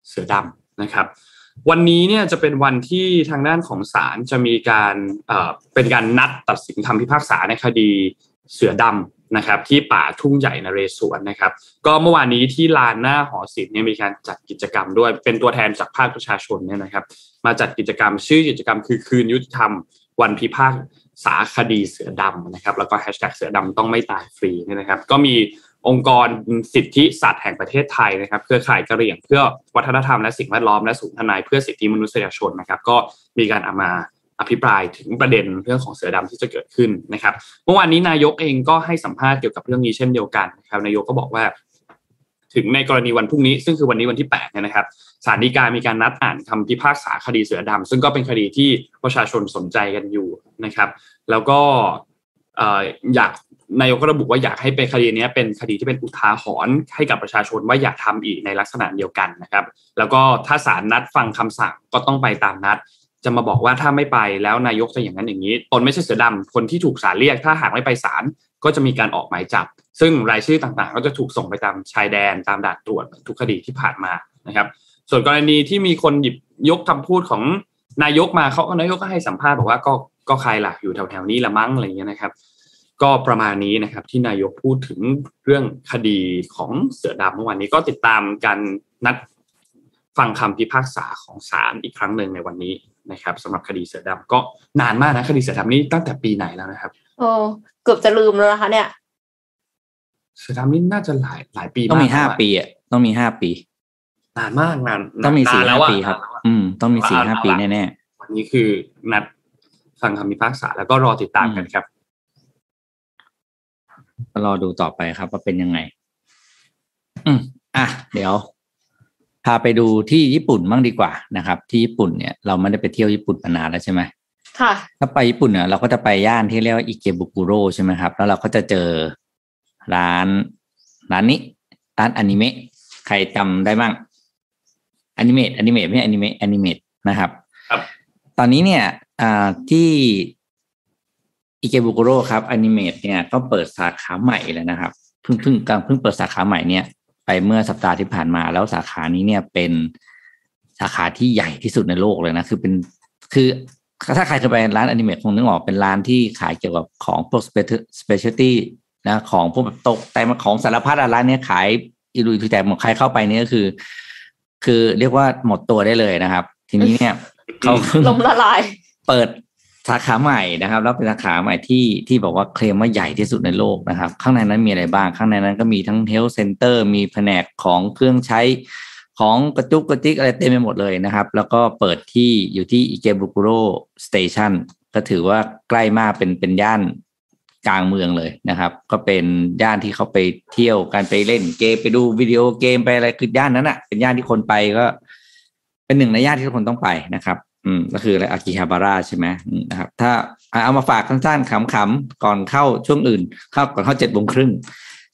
เสือดำนะครับ วันนี้เนี่ยจะเป็นวันที่ทางด้านของศาลจะมีการเเป็นการนัดตัดสินคำพิพากษาในคดีเสือดำนะครับ ที่ป่าทุ่งใหญ่นเรศวรนะครับ ก็เมื่อวานนี้ที่ลานหน้าหอศิลป์เนี่ยมีการจัดกิจกรรมด้วยเป็นตัวแทนจากภาคประชาชนเนี่ยนะครับ มาจัดกิจกรรมชื่อกิจกรรมคือคืนยุติธรรมวันพิพากษาคดีเสือดำนะครับ แล้วก็แฮชแท็กเสือดำต้องไม่ตายฟรีนี่นะครับ ก็มี องค์กรสิทธิสัตว์แห่งประเทศไทยนะครับ เครือข่ายกระเหรี่ยงเพื่อวัฒนธรรมและสิ่งแวดล้อมและศูนย์ทนายเพื่อสิทธิมนุษยชนนะครับ ก็มีการเอามาอภิปรายถึงประเด็นเรื่องของเสือดำที่จะเกิดขึ้นนะครับ เมื่อวานนี้นายกเองก็ให้สัมภาษณ์เกี่ยวกับเรื่องนี้เช่นเดียวกันนะครับนายกก็บอกว่า ถึงในกรณีวันพรุ่งนี้ ซึ่งคือวันนี้วันที่8เนี่ยนะครับศาลฎีกามีการนัดอ่านคำพิพากษาคดีเสือดำซึ่งก็เป็นคดีที่ประชาชนสนใจกันอยู่นะครับ แล้วก็ อยากนายก็ระบุว่าอยากให้เป็นคดีนี้เป็นคดีที่เป็นอุทาหรณ์ให้กับประชาชนว่าอย่าทำอีกในลักษณะเดียวกันนะครับ แล้วก็ถ้าศาลนัดฟังคำสั่งก็ต้องไปตามนัด จะมาบอกว่าถ้าไม่ไปแล้วนายกจะอย่างนั้นอย่างนี้ตนไม่ใช่เสือดำคนที่ถูกศาลเรียก ถ้าหากไม่ไปศาลก็จะมีการออกหมายจับ ซึ่งรายชื่อต่างๆ ก็จะถูกส่งไปตามชายแดนตามด่านตรวจทุกคดีที่ผ่านมานะครับ ส่วนกรณีที่มีคนหยิบยกคำพูดของนายกมาเขานายกก็ให้สัมภาษณ์บอกว่าก็ ก็ใครล่ะอยู่แถวๆนี้ละมั้งอะไรเงี้ยนะครับ ก็ประมาณนี้นะครับที่นายกพูดถึงเรื่องคดีของเสือดำเมื่อวานนี้ก็ติดตามการนัดฟังคำพิพากษาของศาลอีกครั้งหนึ่งในวันนี้นะครับสำหรับคดีเสือดำก็นานมากนะคดีเสือดำนี่ตั้งแต่ปีไหนแล้วนะครับโอ้เกือบจะลืมแล้วนะคะเนี่ยเสือดำนี่น่าจะหลายหลายปีต้องมีห้าปีอะต้องมีห้าปีนานมากนานต้องมีสี่นนแล้ห้าวอะปีครับ อืม ต้องมีสี่ห้าปีแน่วันนี้คือนัด ฟังคำพิพากษา แล้วก็รอติดตามกันครับๆก็รอดูต่อไปครับว่าเป็นยังไง อืมอะ เดี๋ยว พาไปดูที่ญี่ปุ่นบ้างดีกว่านะครับ ที่ญี่ปุ่นเนี่ยเราไม่ได้ไปเที่ยวญี่ปุ่นมานานแล้วใช่ไหมค่ะ ถ้าไปญี่ปุ่นเนี่ยเราก็จะไปย่านที่เรียกว่าอิเกบุกุโรใช่ไหมครับ แล้วเราก็จะเจอร้าน ร้านนี้ ร้านอนิเมะใครจำได้บ้างอนิเมะอนิเมะไม่ใช่อนิเมะอนิเมะนะครับ ครับ ตอนนี้เนี่ย อ่าที่อิเกบุกุโรครับ Animate เนี่ยก็เปิดสาขาใหม่แล้วนะครับเพิ่งเพิ่งกำลังเพิ่งเปิดสาขาใหม่เนี่ย ไปเมื่อสัปดาห์ที่ผ่านมา แล้วสาขานี้เนี่ยเป็นสาขาที่ใหญ่ที่สุดในโลกเลยนะ คือเป็นคือถ้าใครเคยไปร้าน Animate คงนึกออกเป็นร้านที่ขายเกี่ยวกับของพวก specialty นะของพวกแบบตกแต่งของสารพัดอะร้านเนี้ยขายอีลุ่ยฉุยแฉกหมดใครเข้าไปเนี่ยก็คือ คือเรียกว่าหมดตัวได้เลยนะครับ ทีนี้เนี่ยเขาเพิ่งลมละลาย เปิดสาขาใหม่นะครับแล้วเป็นสาขาใหม่ที่ที่บอกว่าเคลมว่าใหญ่ที่สุดในโลกนะครับ ข้างในนั้นมีอะไรบ้าง ข้างในนั้นก็มีทั้ง health center มีแผนกของเครื่องใช้ของกระจุกกระจิกอะไรเต็มไปหมดเลยนะครับ แล้วก็เปิดที่อยู่ที่อิเกบุกุโร station ก็ถือว่าใกล้มากเป็นเป็นย่านกลางเมืองเลยนะครับ ก็เป็นย่านที่เขาไปเที่ยวกันไปเล่นเกมไปดูวิดีโอเกมไปอะไรคือย่านนั้นอะเป็นย่านที่คนไปก็ เป็นหนึ่งในย่านที่ทุกคนต้องไปนะครับ อืมก็คืออะไรอากิฮาบาระใช่ไหมอืมนะครับ ถ้าอะเอามาฝากสั้นๆขำๆก่อนเข้าช่วงอื่น เข้าก่อนเข้าเจ็ดโมงครึ่ง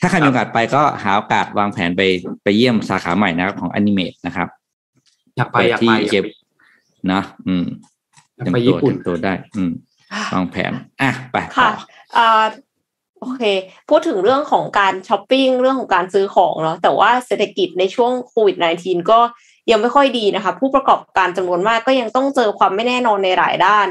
ถ้าใครมีโอกาสไปก็หาโอกาสวางแผนไปไปเยี่ยมสาขาใหม่นะครับของอนิเมะนะครับ อยากไปเปิดอยากที่ไปเก็บนะอืมอยากเตรียมไปตัวญี่ปุ่นเตรียมตัวได้ อืมวางแผนอะไปต่ค่ะออ่าโอเค พูดถึงเรื่องของการช้อปปิ้งเรื่องของการซื้อของเนาะแต่ว่าเศรษฐกิจในช่วงโควิด -19 ก็ ยังไม่ค่อยดีนะคะ ผู้ประกอบการจำนวนมากก็ยังต้องเจอความไม่แน่นอนในหลายด้าน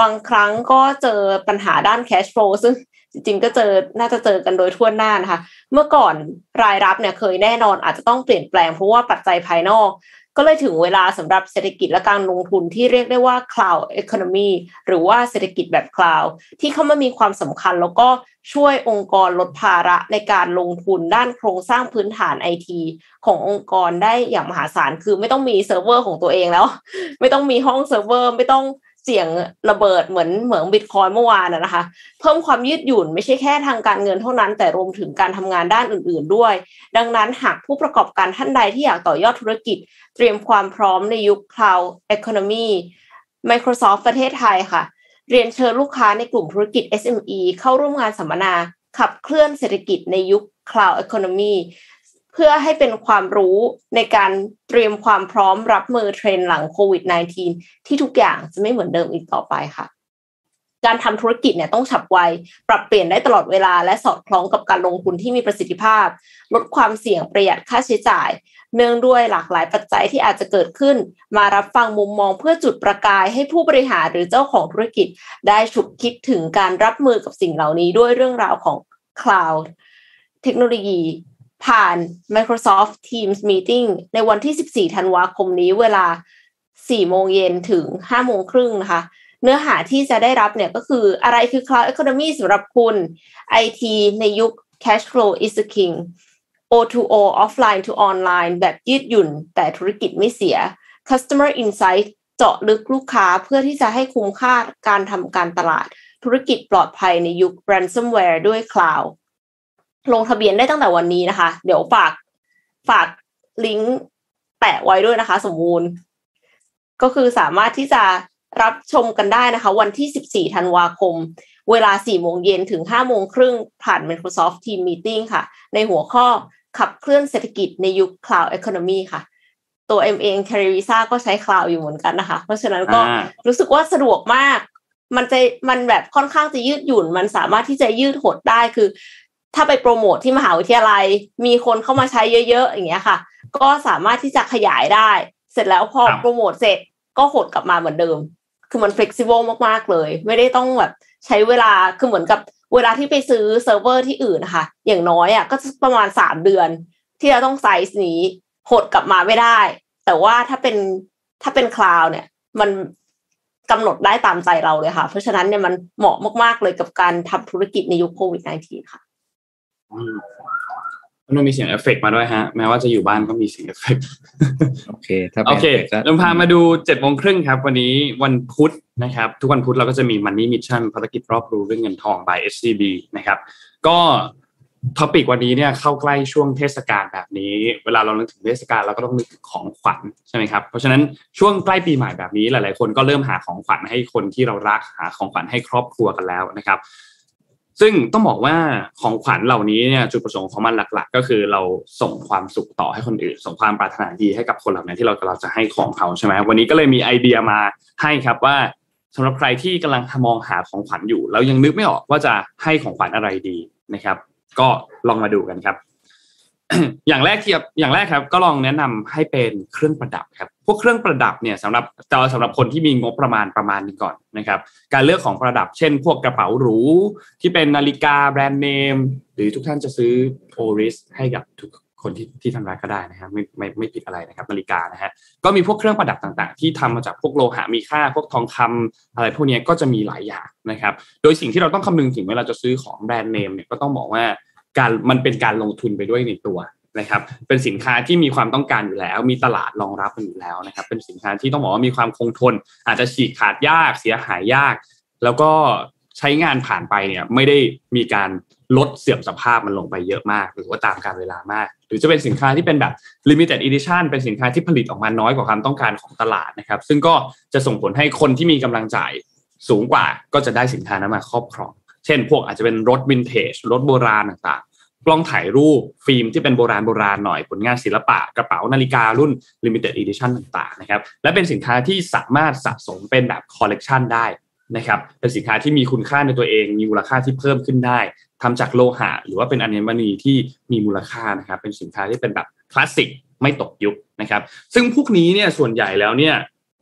บางครั้งก็เจอปัญหาด้าน cash flow ซึ่งจริงๆก็เจอน่าจะเจอกันโดยทั่วหน้านะคะ เมื่อก่อนรายรับเนี่ยเคยแน่นอนอาจจะต้องเปลี่ยนแปลงเพราะว่าปัจจัยภายนอก ก็เลยถึงเวลาสำหรับเศรษฐกิจและการลงทุนที่เรียกได้ว่า cloud economy หรือว่าเศรษฐกิจแบบ cloud ที่เข้ามามีความสำคัญ แล้วก็ช่วยองค์กรลดภาระในการลงทุนด้านโครงสร้างพื้นฐานไอทีขององค์กรได้อย่างมหาศาล คือไม่ต้องมีเซิร์ฟเวอร์ของตัวเองแล้ว ไม่ต้องมีห้องเซิร์ฟเวอร์ ไม่ต้อง เสี่ยงระเบิดเหมือนเหมือนบิตคอยน์เมื่อวานนะคะ เพิ่มความยืดหยุ่นไม่ใช่แค่ทางการเงินเท่านั้น แต่รวมถึงการทำงานด้านอื่น ๆ ด้วย ดังนั้นหากผู้ประกอบการท่านใดที่อยากต่อยอดธุรกิจ เตรียมความพร้อมในยุค Cloud Economy Microsoft ประเทศไทยค่ะ เรียนเชิญลูกค้าในกลุ่มธุรกิจ SME เข้าร่วมงานสัมมนา ขับเคลื่อนเศรษฐกิจในยุค Cloud Economy เพื่อให้เป็นความรู้ในการเตรียมความพร้อมรับมือเทรนด์หลังโควิด -19 ที่ทุกอย่างจะไม่เหมือนเดิมอีกต่อไปค่ะ การทำธุรกิจเนี่ยต้องฉับไว ปรับเปลี่ยนได้ตลอดเวลา และสอดคล้องกับการลงทุนที่มีประสิทธิภาพ ลดความเสี่ยงประหยัดค่าใช้จ่าย เนื่องด้วยหลากหลายปัจจัยที่อาจจะเกิดขึ้น มารับฟังมุมมองเพื่อจุดประกายให้ผู้บริหารหรือเจ้าของธุรกิจ ได้ฉุกคิดถึงการรับมือกับสิ่งเหล่านี้ด้วยเรื่องราวของ cloud เทคโนโลยี ผ่าน Microsoft Teams Meeting ในวันที่ 14 ธันวาคมนี้เวลา 4 โมงเย็นถึง 5 โมงครึ่งนะคะ เนื้อหาที่จะได้รับเนี่ยก็คืออะไรคือ Cloud Economy สำหรับคุณ IT ในยุค Cash Flow is the King O2O offline to online แบบยืดหยุ่น แต่ธุรกิจไม่เสีย Customer Insight เจาะลึกลูกค้าเพื่อที่จะให้คุ้มค่าการทำการตลาด ธุรกิจปลอดภัยในยุค ransomware ด้วย Cloud ลงทะเบียนได้ตั้งแต่วันนี้นะคะ เดี๋ยวฝากฝากลิงก์แปะไว้ด้วยนะคะ สมมูลก็คือสามารถที่จะรับชมกันได้นะคะ วันที่ 14 ธันวาคม เวลา 4 โมงเย็นถึง 5 โมงครึ่งผ่าน Microsoft Team Meeting ค่ะ ในหัวข้อขับเคลื่อนเศรษฐกิจในยุค Cloud Economy ค่ะ ตัวเอ็มเอง c a r i v i s a ก็ใช้ Cloud อยู่เหมือนกันนะคะ เพราะฉะนั้นก็รู้สึกว่าสะดวกมาก มันจะมันแบบค่อนข้างจะยืดหยุ่น มันสามารถที่จะยืดหดได้คือ ถ้าไปโปรโมทที่มหาวิทยาลัย มีคนเข้ามาใช้เยอะ ๆ อย่างเงี้ยค่ะ ก็สามารถที่จะขยายได้ เสร็จแล้วพอโปรโมทเสร็จก็หดกลับมาเหมือนเดิม คือมัน flexible มากๆเลย ไม่ได้ต้องแบบใช้เวลาคือเหมือนกับเวลาที่ไปซื้อเซิร์ฟเวอร์ที่อื่นนะคะ อย่างน้อยอะก็ประมาณสามเดือน ที่เราต้องไซส์นี้หดกลับมาไม่ได้ แต่ว่าถ้าเป็นถ้าเป็น cloud เนี่ย มันกำหนดได้ตามใจเราเลยค่ะ เพราะฉะนั้นเนี่ยมันเหมาะมากๆเลยกับการทำธุรกิจในยุคโควิด -19 ค่ะ มันมีเสียงเอฟเฟกมาด้วยฮะ แม้ว่าจะอยู่บ้านก็มีเสียงเอฟเฟกโอเคถ้าโอเคเราพามาดูเจ็ดโมงครึ่งครับ วันนี้วันพุธนะครับ ทุกวันพุธเราก็จะมี Money Mission ภารกิจรอบรู้เรื่องเงินทอง by SCB นะครับ ก็ท็อปิกวันนี้เนี่ยเข้าใกล้ช่วงเทศกาลแบบนี้ เวลาเรานึกถึงเทศกาลเราก็ต้องนึกถึงของขวัญใช่ไหมครับ เพราะฉะนั้นช่วงใกล้ปีใหม่แบบนี้หลาย ๆ คนก็เริ่มหาของขวัญให้คนที่เรารักหาของขวัญให้ครอบครัวกันแล้วนะครับ ซึ่งต้องบอกว่าของขวัญเหล่านี้เนี่ยจุดประสงค์ของมันหลัก ๆ ก็คือเราส่งความสุขต่อให้คนอื่น ส่งความปรารถนาดีให้กับคนเหล่านี้ที่เราเราจะให้ของเขาใช่ไหมวันนี้ก็เลยมีไอเดียมาให้ครับว่าสำหรับใครที่กำลังมองหาของขวัญอยู่แล้วยังนึกไม่ออกว่าจะให้ของขวัญอะไรดีนะครับ ก็ลองมาดูกันครับ อย่างแรกที่อย่างแรกครับ ก็ลองแนะนำให้เป็นเครื่องประดับครับ พวกเครื่องประดับเนี่ยสำหรับแต่สำหรับคนที่มีงบประมาณประมาณนึงก่อนนะครับ การเลือกของประดับ เช่น พวกกระเป๋าหรูที่เป็นนาฬิกาแบรนด์เนม หรือทุกท่านจะซื้อโอริสให้กับทุกคนที่ที่ทำร้านก็ได้นะครับไม่ไม่ไม่ผิดอะไรนะครับนาฬิกานะฮะก็มีพวกเครื่องประดับต่างๆ ที่ทำมาจากพวกโลหะมีค่า พวกทองคำอะไรพวกนี้ก็จะมีหลายอย่างนะครับ โดยสิ่งที่เราต้องคำนึงถึงเวลาจะซื้อของแบรนด์เนมเนี่ยก็ต้องบอกว่า การมันเป็นการลงทุนไปด้วยในตัวนะครับ เป็นสินค้าที่มีความต้องการอยู่แล้ว มีตลาดรองรับมันอยู่แล้วนะครับ เป็นสินค้าที่ต้องบอกว่ามีความคงทน อาจจะฉีกขาดยากเสียหายยาก แล้วก็ใช้งานผ่านไปเนี่ยไม่ได้มีการลดเสื่อมสภาพมันลงไปเยอะมาก หรือว่าตามการเวลามาก หรือจะเป็นสินค้าที่เป็นแบบ limited edition เป็นสินค้าที่ผลิตออกมาน้อยกว่าความต้องการของตลาดนะครับ ซึ่งก็จะส่งผลให้คนที่มีกำลังจ่ายสูงกว่าก็จะได้สินค้านั้นมาครอบครอง เช่น พวกอาจจะเป็นรถวินเทจรถโบราณต่างๆ กล้องถ่ายรูปฟิล์มที่เป็นโบราณโบราณหน่อยผลงานศิลปะกระเป๋านาฬิการุ่น limited edition ต่างๆนะครับและเป็นสินค้าที่สามารถสะสมเป็นแบบคอลเลกชันได้นะครับเป็นสินค้าที่มีคุณค่าในตัวเอง มีมูลค่าที่เพิ่มขึ้นได้ทำจากโลหะ หรือว่าเป็นอัญมณีที่มีมูลค่านะครับเป็นสินค้าที่เป็นแบบคลาสสิกไม่ตกยุคนะครับซึ่งพวกนี้เนี่ยส่วนใหญ่แล้วเนี่ย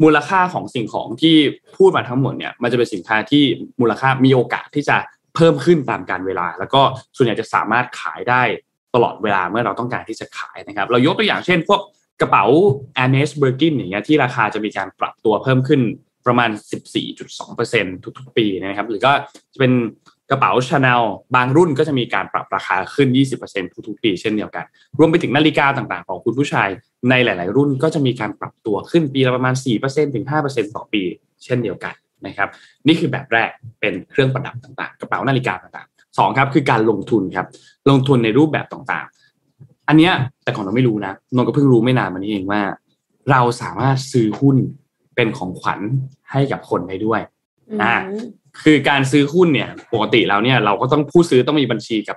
มูลค่าของสิ่งของที่พูดมาทั้งหมดเนี่ยมันจะเป็นสินค้าที่มูลค่ามีโอกาสที่จะเพิ่มขึ้นตามกาลเวลา แล้วก็ส่วนใหญ่จะสามารถขายได้ตลอดเวลาเมื่อเราต้องการที่จะขายนะครับ เรายกตัวอย่างเช่น พวกกระเป๋า a n e s b i r k i n อย่างเงี้ยที่ราคาจะมีการปรับตัวเพิ่มขึ้นประมาณ 14.2%ทุกๆ ปีนะครับ หรือก็จะเป็นกระเป๋าชาแนลบางรุ่นก็จะมีการปรับราคาขึ้น 20%ทุกๆ ปีเช่นเดียวกัน รวมไปถึงนาฬิกาต่างๆ ของคุณผู้ชาย ในหลาย ๆ รุ่นก็จะมีการปรับตัวขึ้นปีละประมาณ 4%ถึง 5%ต่อปี เช่นเดียวกันนะครับ นี่คือแบบแรกเป็นเครื่องประดับต่างๆ กระเป๋านาฬิกาต่างๆสองครับคือการลงทุนครับ ลงทุนในรูปแบบต่างๆ อันเนี้ยแต่ก่อนเราไม่รู้นะนนก็เพิ่งรู้ไม่นานมานี้เองว่า เราสามารถซื้อหุ้นเป็นของขวัญให้กับคนได้ด้วยอ่าคือการซื้อหุ้นเนี่ยปกติแล้วเนี่ยเราก็ต้องผู้ซื้อต้องมีบัญชีกับ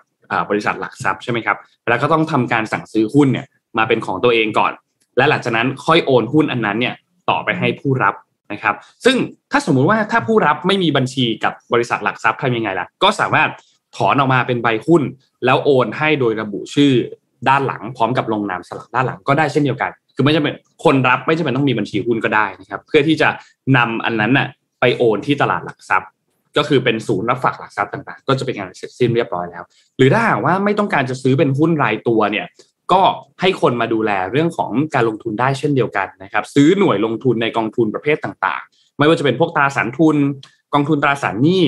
บริษัทหลักทรัพย์ใช่ไหมครับแล้วก็ต้องทำการสั่งซื้อหุ้นเนี่ย มาเป็นของตัวเองก่อน และหลังจากนั้นค่อยโอนหุ้นอันนั้นเนี่ยต่อไปให้ผู้รับนะครับ ซึ่งถ้าสมมุติว่าถ้าผู้รับไม่มีบัญชีกับบริษัทหลักทรัพย์ทำยังไงล่ะ ก็สามารถถอนออกมาเป็นใบหุ้น แล้วโอนให้โดยระบุชื่อด้านหลังพร้อมกับลงนามสลักด้านหลังก็ได้เช่นเดียวกัน คือไม่จำเป็นคนรับไม่จำเป็นต้องมีบัญชีหุ้นก็ได้นะครับ เพื่อที่จะนำอันนั้นน่ะไปโอนที่ตลาดหลักทรัพย์ ก็คือเป็นศูนย์รับฝากหลักทรัพย์ต่างๆ ก็จะเป็นงานเสร็จสิ้นเรียบร้อยแล้ว หรือถ้าหากว่าไม่ต้องการจะซื้อเป็นหุ้นรายตัวเนี่ย ก็ให้คนมาดูแลเรื่องของการลงทุนได้เช่นเดียวกันนะครับ ซื้อหน่วยลงทุนในกองทุนประเภทต่างๆ ไม่ว่าจะเป็นพวกตราสารทุน กองทุนตราสารหนี้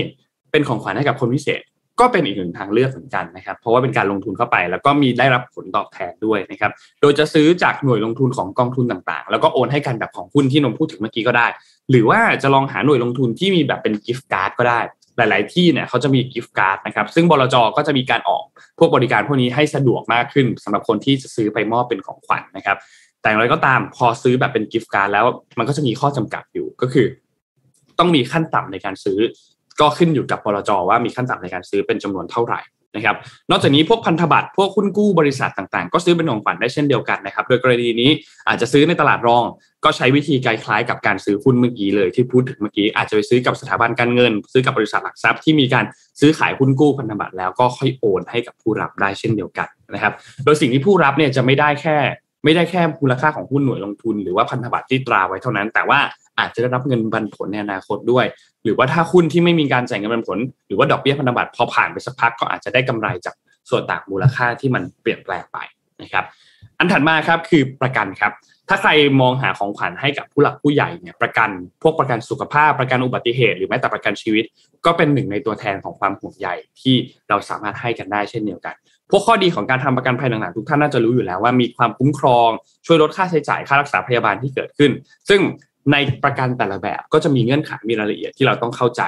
เป็นของขวัญให้กับคนพิเศษ ก็เป็นอีกหนึ่งทางเลือกเหมือนกันะครับ เพราะว่าเป็นการลงทุนเข้าไป แล้วก็มีได้รับผลตอบแทนด้วยนะครับ โดยจะซื้อจากหน่วยลงทุนของกองทุนต่างๆ แล้วก็โอนให้กันแบบของหุ้นที่นนท์พูดถึงเมื่อกี้ก็ได้ หรือว่าจะลองหาหน่วยลงทุนที่มีแบบเป็น gift card ก็ได้ หลาย ๆ ที่เนี่ยเขาจะมี gift card นะครับ ซึ่งบลจก็จะมีการออกพวกบริการพวกนี้ให้สะดวกมากขึ้นสำหรับคนที่จะซื้อไปมอบเป็นของขวัญนนะครับ แต่อย่างไรก็ตามพอซื้อแบบเป็น gift card แล้วมันก็จะมีข้อจำกัดอยู่ก็คือ ต้องมีขั้นต่ำในการซื้อ ก็ขึ้นอยู่กับบลจว่ามีขั้นต่ำในการซื้อเป็นจำนวนเท่าไหร่ นะครับ นอกจากนี้พวกพันธบัตรพวกหุ้นกู้บริษัทต่างๆ ก็ซื้อเป็นของขวัญได้เช่นเดียวกันนะครับ โดยกรณีนี้อาจจะซื้อในตลาดรอง ก็ใช้วิธีคล้ายๆกับการซื้อหุ้นเมื่อกี้เลยที่พูดถึงเมื่อกี้อาจจะไปซื้อกับสถาบันการเงิน ซื้อกับบริษัทหลักทรัพย์ที่มีการซื้อขายหุ้นกู้พันธบัตรแล้วก็ค่อยโอนให้กับผู้รับได้เช่นเดียวกันนะครับ โดยสิ่งที่ผู้รับเนี่ยจะไม่ได้แค่ ไม่ได้แค่มูลค่าของหุ้นหน่วยลงทุน หรือว่าพันธบัตรที่ตราไว้เท่านั้น แต่ว่า อาจจะได้รับเงินปันผลในอนาคตด้วย หรือว่าถ้าหุ้นที่ไม่มีการจ่ายเงินปันผล หรือว่าดอกเบี้ยพันธบัตรพอผ่านไปสักพักก็อาจจะได้กำไรจากส่วนต่างมูลค่าที่มันเปลี่ยนแปลงไปนะครับ อันถัดมาครับคือประกันครับ ถ้าใครมองหาของขวัญให้กับผู้หลักผู้ใหญ่เนี่ยประกันพวกประกันสุขภาพประกันอุบัติเหตุ หรือแม้แต่ประกันชีวิต ก็เป็นหนึ่งในตัวแทนของความห่วงใยที่เราสามารถให้กันได้เช่นเดียวกันพวกข้อดีของการทำประกันภัยต่างๆทุกท่านน่าจะรู้อยู่แล้วว่ามีความคุ้มครองช่วยลดค่าใช้จ่ายค่ารักษาพยาบาลที่เกิดขึ้น ซึ่ง ในประกันแต่ละแบบก็จะมีเงื่อนไขมีรายละเอียดที่เราต้องเข้าใจ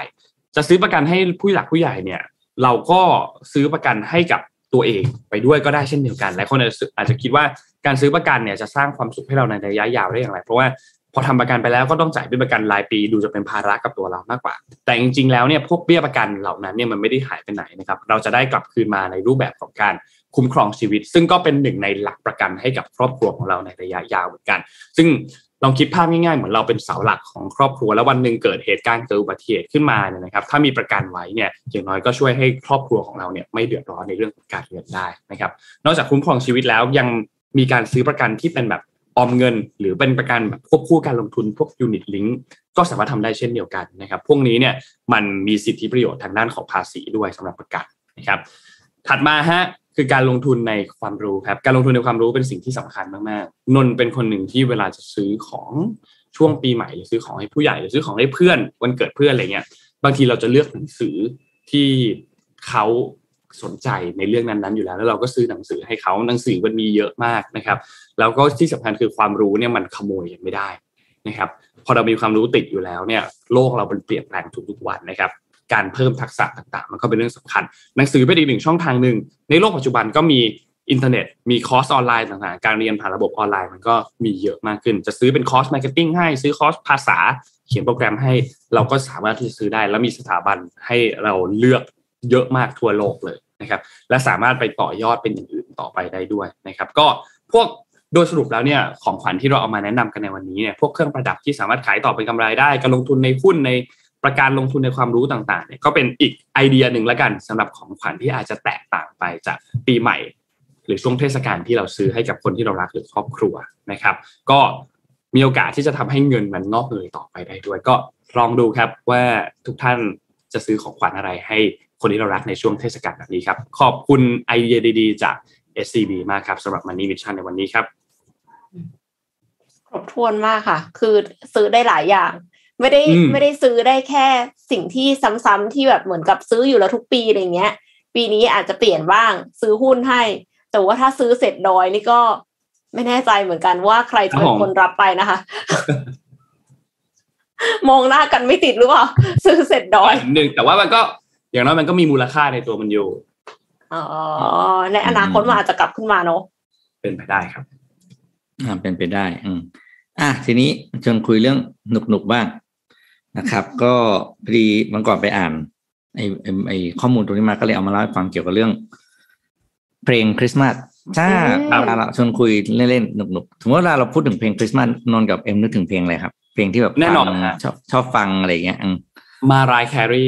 จะซื้อประกันให้ผู้หลักผู้ใหญ่เนี่ยเราก็ซื้อประกันให้กับตัวเองไปด้วยก็ได้เช่นเดียวกันหลายคนอาจจะคิดว่าการซื้อประกันเนี่ยจะสร้างความสุขให้เราในระยะยาวได้อย่างไร เพราะว่าพอทำประกันไปแล้วก็ต้องจ่ายเป็นประกันรายปีดูจะเป็นภาระกับตัวเรามากกว่า แต่จริงๆแล้วเนี่ยพวกเบี้ยประกันเหล่านั้นเนี่ยมันไม่ได้หายไปไหนนะครับเราจะได้กลับคืนมาในรูปแบบของการคุ้มครองชีวิต ซึ่งก็เป็นหนึ่งในหลักประกันให้กับครอบครัวของเราในระยะยาวเหมือนกัน ซึ่ง ลองคิดภาพง่ายๆ เหมือนเราเป็นเสาหลักของครอบครัว แล้ววันหนึ่งเกิดเหตุการณ์เกิดอุบัติเหตุขึ้นมาเนี่ยนะครับ ถ้ามีประกันไว้เนี่ยอย่างน้อยก็ช่วยให้ครอบครัวของเราเนี่ยไม่เดือดร้อนในเรื่องการเงินได้นะครับ นอกจากคุ้มครองชีวิตแล้วยังมีการซื้อประกันที่เป็นแบบออมเงิน หรือเป็นประกันแบบควบคู่การลงทุนพวกยูนิตลิงก์ก็สามารถทำได้เช่นเดียวกันนะครับ พวกนี้เนี่ยมันมีสิทธิประโยชน์ทางด้านของภาษีด้วยสำหรับประกันนะครับ ถัดมาฮะคือการลงทุนในความรู้ครับ การลงทุนในความรู้เป็นสิ่งที่สำคัญมากๆนนเป็นคนหนึ่งที่เวลาจะซื้อของช่วงปีใหม่หรือซื้อของให้ผู้ใหญ่หรือซื้อของให้เพื่อนวันเกิดเพื่อนอะไรเงี้ย บางทีเราจะเลือกหนังสือที่เขาสนใจในเรื่องนั้นๆอยู่แล้ว แล้วเราก็ซื้อหนังสือให้เขาหนังสือมันมีเยอะมากนะครับ แล้วก็ที่สำคัญคือความรู้เนี่ยมันขโมยยังไม่ได้นะครับ พอเรามีความรู้ติดอยู่แล้วเนี่ย โลกเราเป็นเปลี่ยนแปลงทุกๆวันนะครับ การเพิ่มทักษะต่างๆ มันก็เป็นเรื่องสำคัญ หนังสือเป็นอีกหนึ่งช่องทางหนึ่ง ในโลกปัจจุบันก็มีอินเทอร์เน็ต มีคอร์สออนไลน์ต่างๆ การเรียนผ่านระบบออนไลน์มันก็มีเยอะมากขึ้น จะซื้อเป็นคอร์ส marketing ให้ ซื้อคอร์สภาษา เขียนโปรแกรมให้ เราก็สามารถที่จะซื้อได้ แล้วมีสถาบันให้เราเลือกเยอะมากทั่วโลกเลยนะครับ และสามารถไปต่อยอดเป็นอย่างอื่นต่อไปได้ด้วยนะครับ ก็พวกโดยสรุปแล้วเนี่ยของขวัญที่เราเอามาแนะนำกันในวันนี้เนี่ยพวกเครื่องประดับที่สามารถขายต่อเป็นกำไรได้ การลงทุนในหุ้นใน ประการลงทุนในความรู้ต่างๆเนี่ยก็เป็นอีกไอเดียหนึ่งละกันสำหรับของขวัญที่อาจจะแตกต่างไปจากปีใหม่ หรือช่วงเทศกาลที่เราซื้อให้กับคนที่เรารักหรือครอบครัวนะครับ ก็มีโอกาสที่จะทำให้เงินมันงอกเงยต่อไปได้ด้วย ก็ลองดูครับว่าทุกท่านจะซื้อของขวัญอะไรให้คนที่เรารักในช่วงเทศกาลแบบนี้ครับ ขอบคุณไอเดียดีๆ จาก SCB มากครับสำหรับ Money Mission ในวันนี้ครับครบถ้วนมากค่ะ คือซื้อได้หลายอย่าง ไม่ได้ไม่ได้ซื้อได้แค่สิ่งที่ซ้ำๆที่แบบเหมือนกับซื้ออยู่แล้วทุกปีอะไรเงี้ย ปีนี้อาจจะเปลี่ยนบ้าง ซื้อหุ้นให้ แต่ว่าถ้าซื้อเสร็จดอยนี่ก็ไม่แน่ใจเหมือนกันว่าใครจะเป็นคนรับไปนะคะ มองหน้ากันไม่ติดหรือเปล่าซื้อเสร็จดอยหนึ่งแต่ว่ามันก็อย่างน้อยมันก็มีมูลค่าในตัวมันอยู่อ๋อในอนาคตมันอาจจะกลับขึ้นมาเนาะเป็นไปได้ครับ อ่าเป็นไปได้ อืมอะทีนี้ชวนคุยเรื่องหนุกหนุกๆบ้าง นะครับ ก็พอดีวันก่อนไปอ่านไอ้ไอ้ไอ้ข้อมูลตรงนี้มาก็เลยเอามาเล่าให้ฟังเกี่ยวกับเรื่อง เพลงคริสต์มาสถ้าอืมเวลาเราชวนคุยเล่นๆหนุกหนุกๆสมมติเวลาเราพูดถึงเพลงคริสต์มาสนนท์กับเอ็มนึกถึงเพลงอะไรครับ เพลงที่แบบแน่นอนฟังฮะชอบชอบฟังอะไรอย่างเงี้ยอืมมารายแครี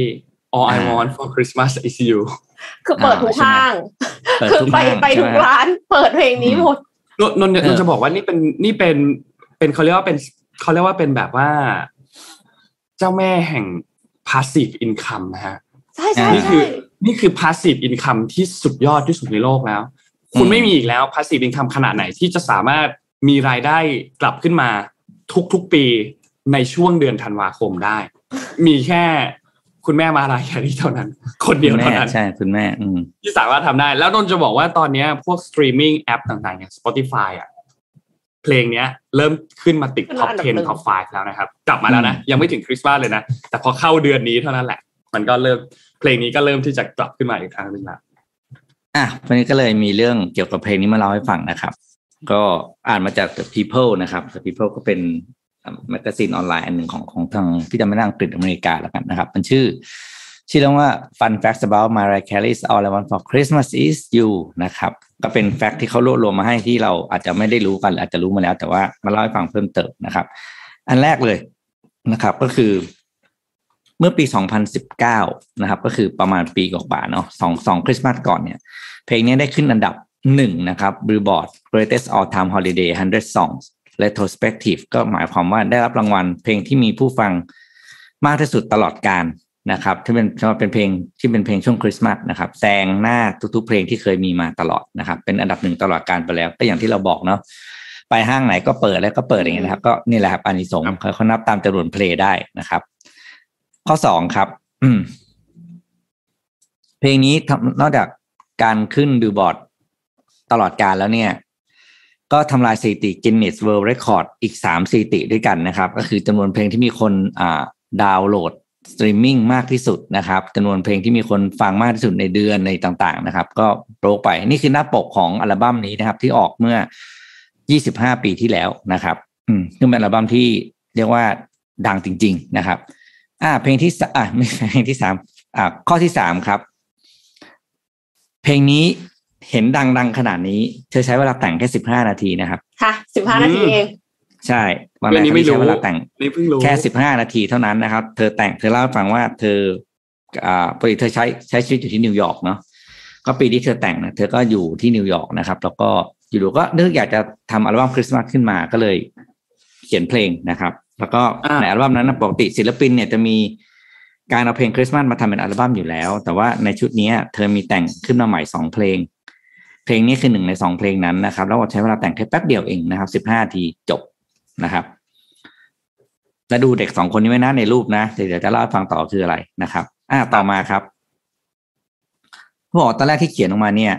all I อ่า want for Christmas is you คือเปิดทุกอ่าใช่ไหมห้างเปิดคือทุกไปห้างไปทุกใช่ไหมร้าน เปิดเพลงนี้หมดนนนนเออนจะบอกว่านี่เป็นนี่เป็นเป็นเขาเรียกว่าเป็นเขาเรียกว่าเป็นแบบว่า เจ้าแม่แห่ง passive income นะฮะใช่ใช่นี่คืใช่อนี่คือ passive income ที่สุดยอดที่สุดในโลกแล้ว คุณอืมไม่มีอีกแล้ว passive income ขนาดไหนที่จะสามารถมีรายได้กลับขึ้นมาทุกๆปีในช่วงเดือนธันวาคมได้ มีแค่คุณแม่ Mariah Carey เท่านั้น คนเดียวคุณเท่าแม่นั้นใใช่คุณแม่อืมที่สามารถทำได้ แล้วนนท์จะบอกว่าตอนเนี้ยพวก streaming app ต่างๆอย่าง Spotify อะ เพลงเนี้ยเริ่มขึ้นมาติดขึ้นมาปอันดับหนึ่ง top 10 top 5 แล้วนะครับ กลับมาแล้วนะอืมยังไม่ถึงคริสต์มาสเลยนะ แต่พอเข้าเดือนนี้เท่านั้นแหละ มันก็เริ่มเพลงนี้ก็เริ่มที่จะกลับขึ้นมาอีกครั้งหนึ่งแล้วอะวันนี้ก็เลยมีเรื่องเกี่ยวกับเพลงนี้มาเล่าให้ฟังนะครับ ก็อ่านมาจาก The People นะครับ The People ก็เป็น magazine ออนไลน์อันหนึ่งของของทางที่จะไม่ได้อังกฤษอเมริกาแล้วกันนะครับ มันชื่อ ชื่อเรื่องว่า Fun Facts about Mariah Carey's All I Want for Christmas Is You นะครับ ก็เป็น fact ที่เขารวบรวมมาให้ที่เราอาจจะไม่ได้รู้กันหรืออาจจะรู้มาแล้ว แต่ว่ามาเล่าให้ฟังเพิ่มเติมนะครับ อันแรกเลยนะครับ ก็คือ เมื่อปี 2019 นะครับ ก็คือประมาณปีกว่าเนาะสองสองคริสต์มาสก่อนเนี่ย เพลงนี้ได้ขึ้นอันดับหนึ่งนะครับ Billboard Greatest All Time Holiday 100 Songs Retrospective ก็หมายความว่าได้รับรางวัลเพลงที่มีผู้ฟังมากที่สุดตลอดการ นะครับที่เป็นเป็นเพลงที่เป็นเพลงช่วงคริสต์มาสนะครับแซงหน้าทุกๆเพลงที่เคยมีมาตลอดนะครับ เป็นอันดับหนึ่งตลอดการไปแล้ว ก็อย่างที่เราบอกเนาะไปห้างไหนก็เปิดแล้วก็เปิดอย่างเงี้ยนะครับก็นี่แหละครับอานิสงส์เขาเขานับตามจำนวนเพลงได้นะครับ ข้อสองครับ อืม เพลงนี้ทำนอกจากการขึ้นบิลบอร์ดตลอดกาลแล้วเนี่ย ก็ทำลายสถิติ Guinness World Record อีกสามสถิติด้วยกันนะครับ ก็คือจำนวนเพลงที่มีคนอ่าดาวน์โหลด สตรีมมิ่งมากที่สุดนะครับจำนวนเพลงที่มีคนฟังมากที่สุดในเดือนในต่างๆนะครับ ก็โปรไปนี่คือหน้าปกของอัลบั้มนี้นะครับ ที่ออกเมื่อ 25 ปีที่แล้วนะครับ อืมซึ่งเป็นอัลบั้มที่เรียกว่าดังจริง ๆนะครับ อ่า เพลงที่อ่าไม่เพลงที่สามอ่าข้อที่สามครับ เพลงนี้เห็นดังๆขนาดนี้ เธอใช้เวลาแต่งแค่สิบห้านาทีนะครับ ค่ะสิบห้านาทีเอง ใช่วันเรื่องนี้ไม่รู้ใช้เวลาแต่งนี่เพิ่งรู้แค่สิบห้านาทีเท่านั้นนะครับ เธอแต่งเธอเล่าให้ฟังว่าเธออ่าปกติเธอใช้ใช้ชีวิตอยู่ที่นิวยอร์กเนาะก็ปีที่เธอแต่งนะเธอก็อยู่ที่นิวยอร์กนะครับ แล้วก็อยู่ๆก็นึกอยากจะทำอัลบั้มคริสต์มาสขึ้นมาก็เลยเขียนเพลงนะครับ แล้วก็อ่าในอัลบั้มนั้นนะปกติศิลปินเนี่ยจะมีการเอาเพลงคริสต์มาสมาทำเป็นอัลบั้มอยู่แล้ว แต่ว่าในชุดนี้เธอมีแต่งขึ้นมาใหม่สองเพลง เพลงนี้คือหนึ่งในสองเพลงนั้นนะครับ แล้วก็ใช้เวลาแต่งแค่แป๊บเดียวเองนะครับสิบห้าทีจบ นะครับ แล้วดูเด็กสองคนนี้ไว้นะในรูปนะเดี๋ยวจะเล่าให้ฟังต่อคืออะไรนะครับ อ่าต่อมาครับเขาบอกตอนแรกที่เขียนออกมาเนี่ย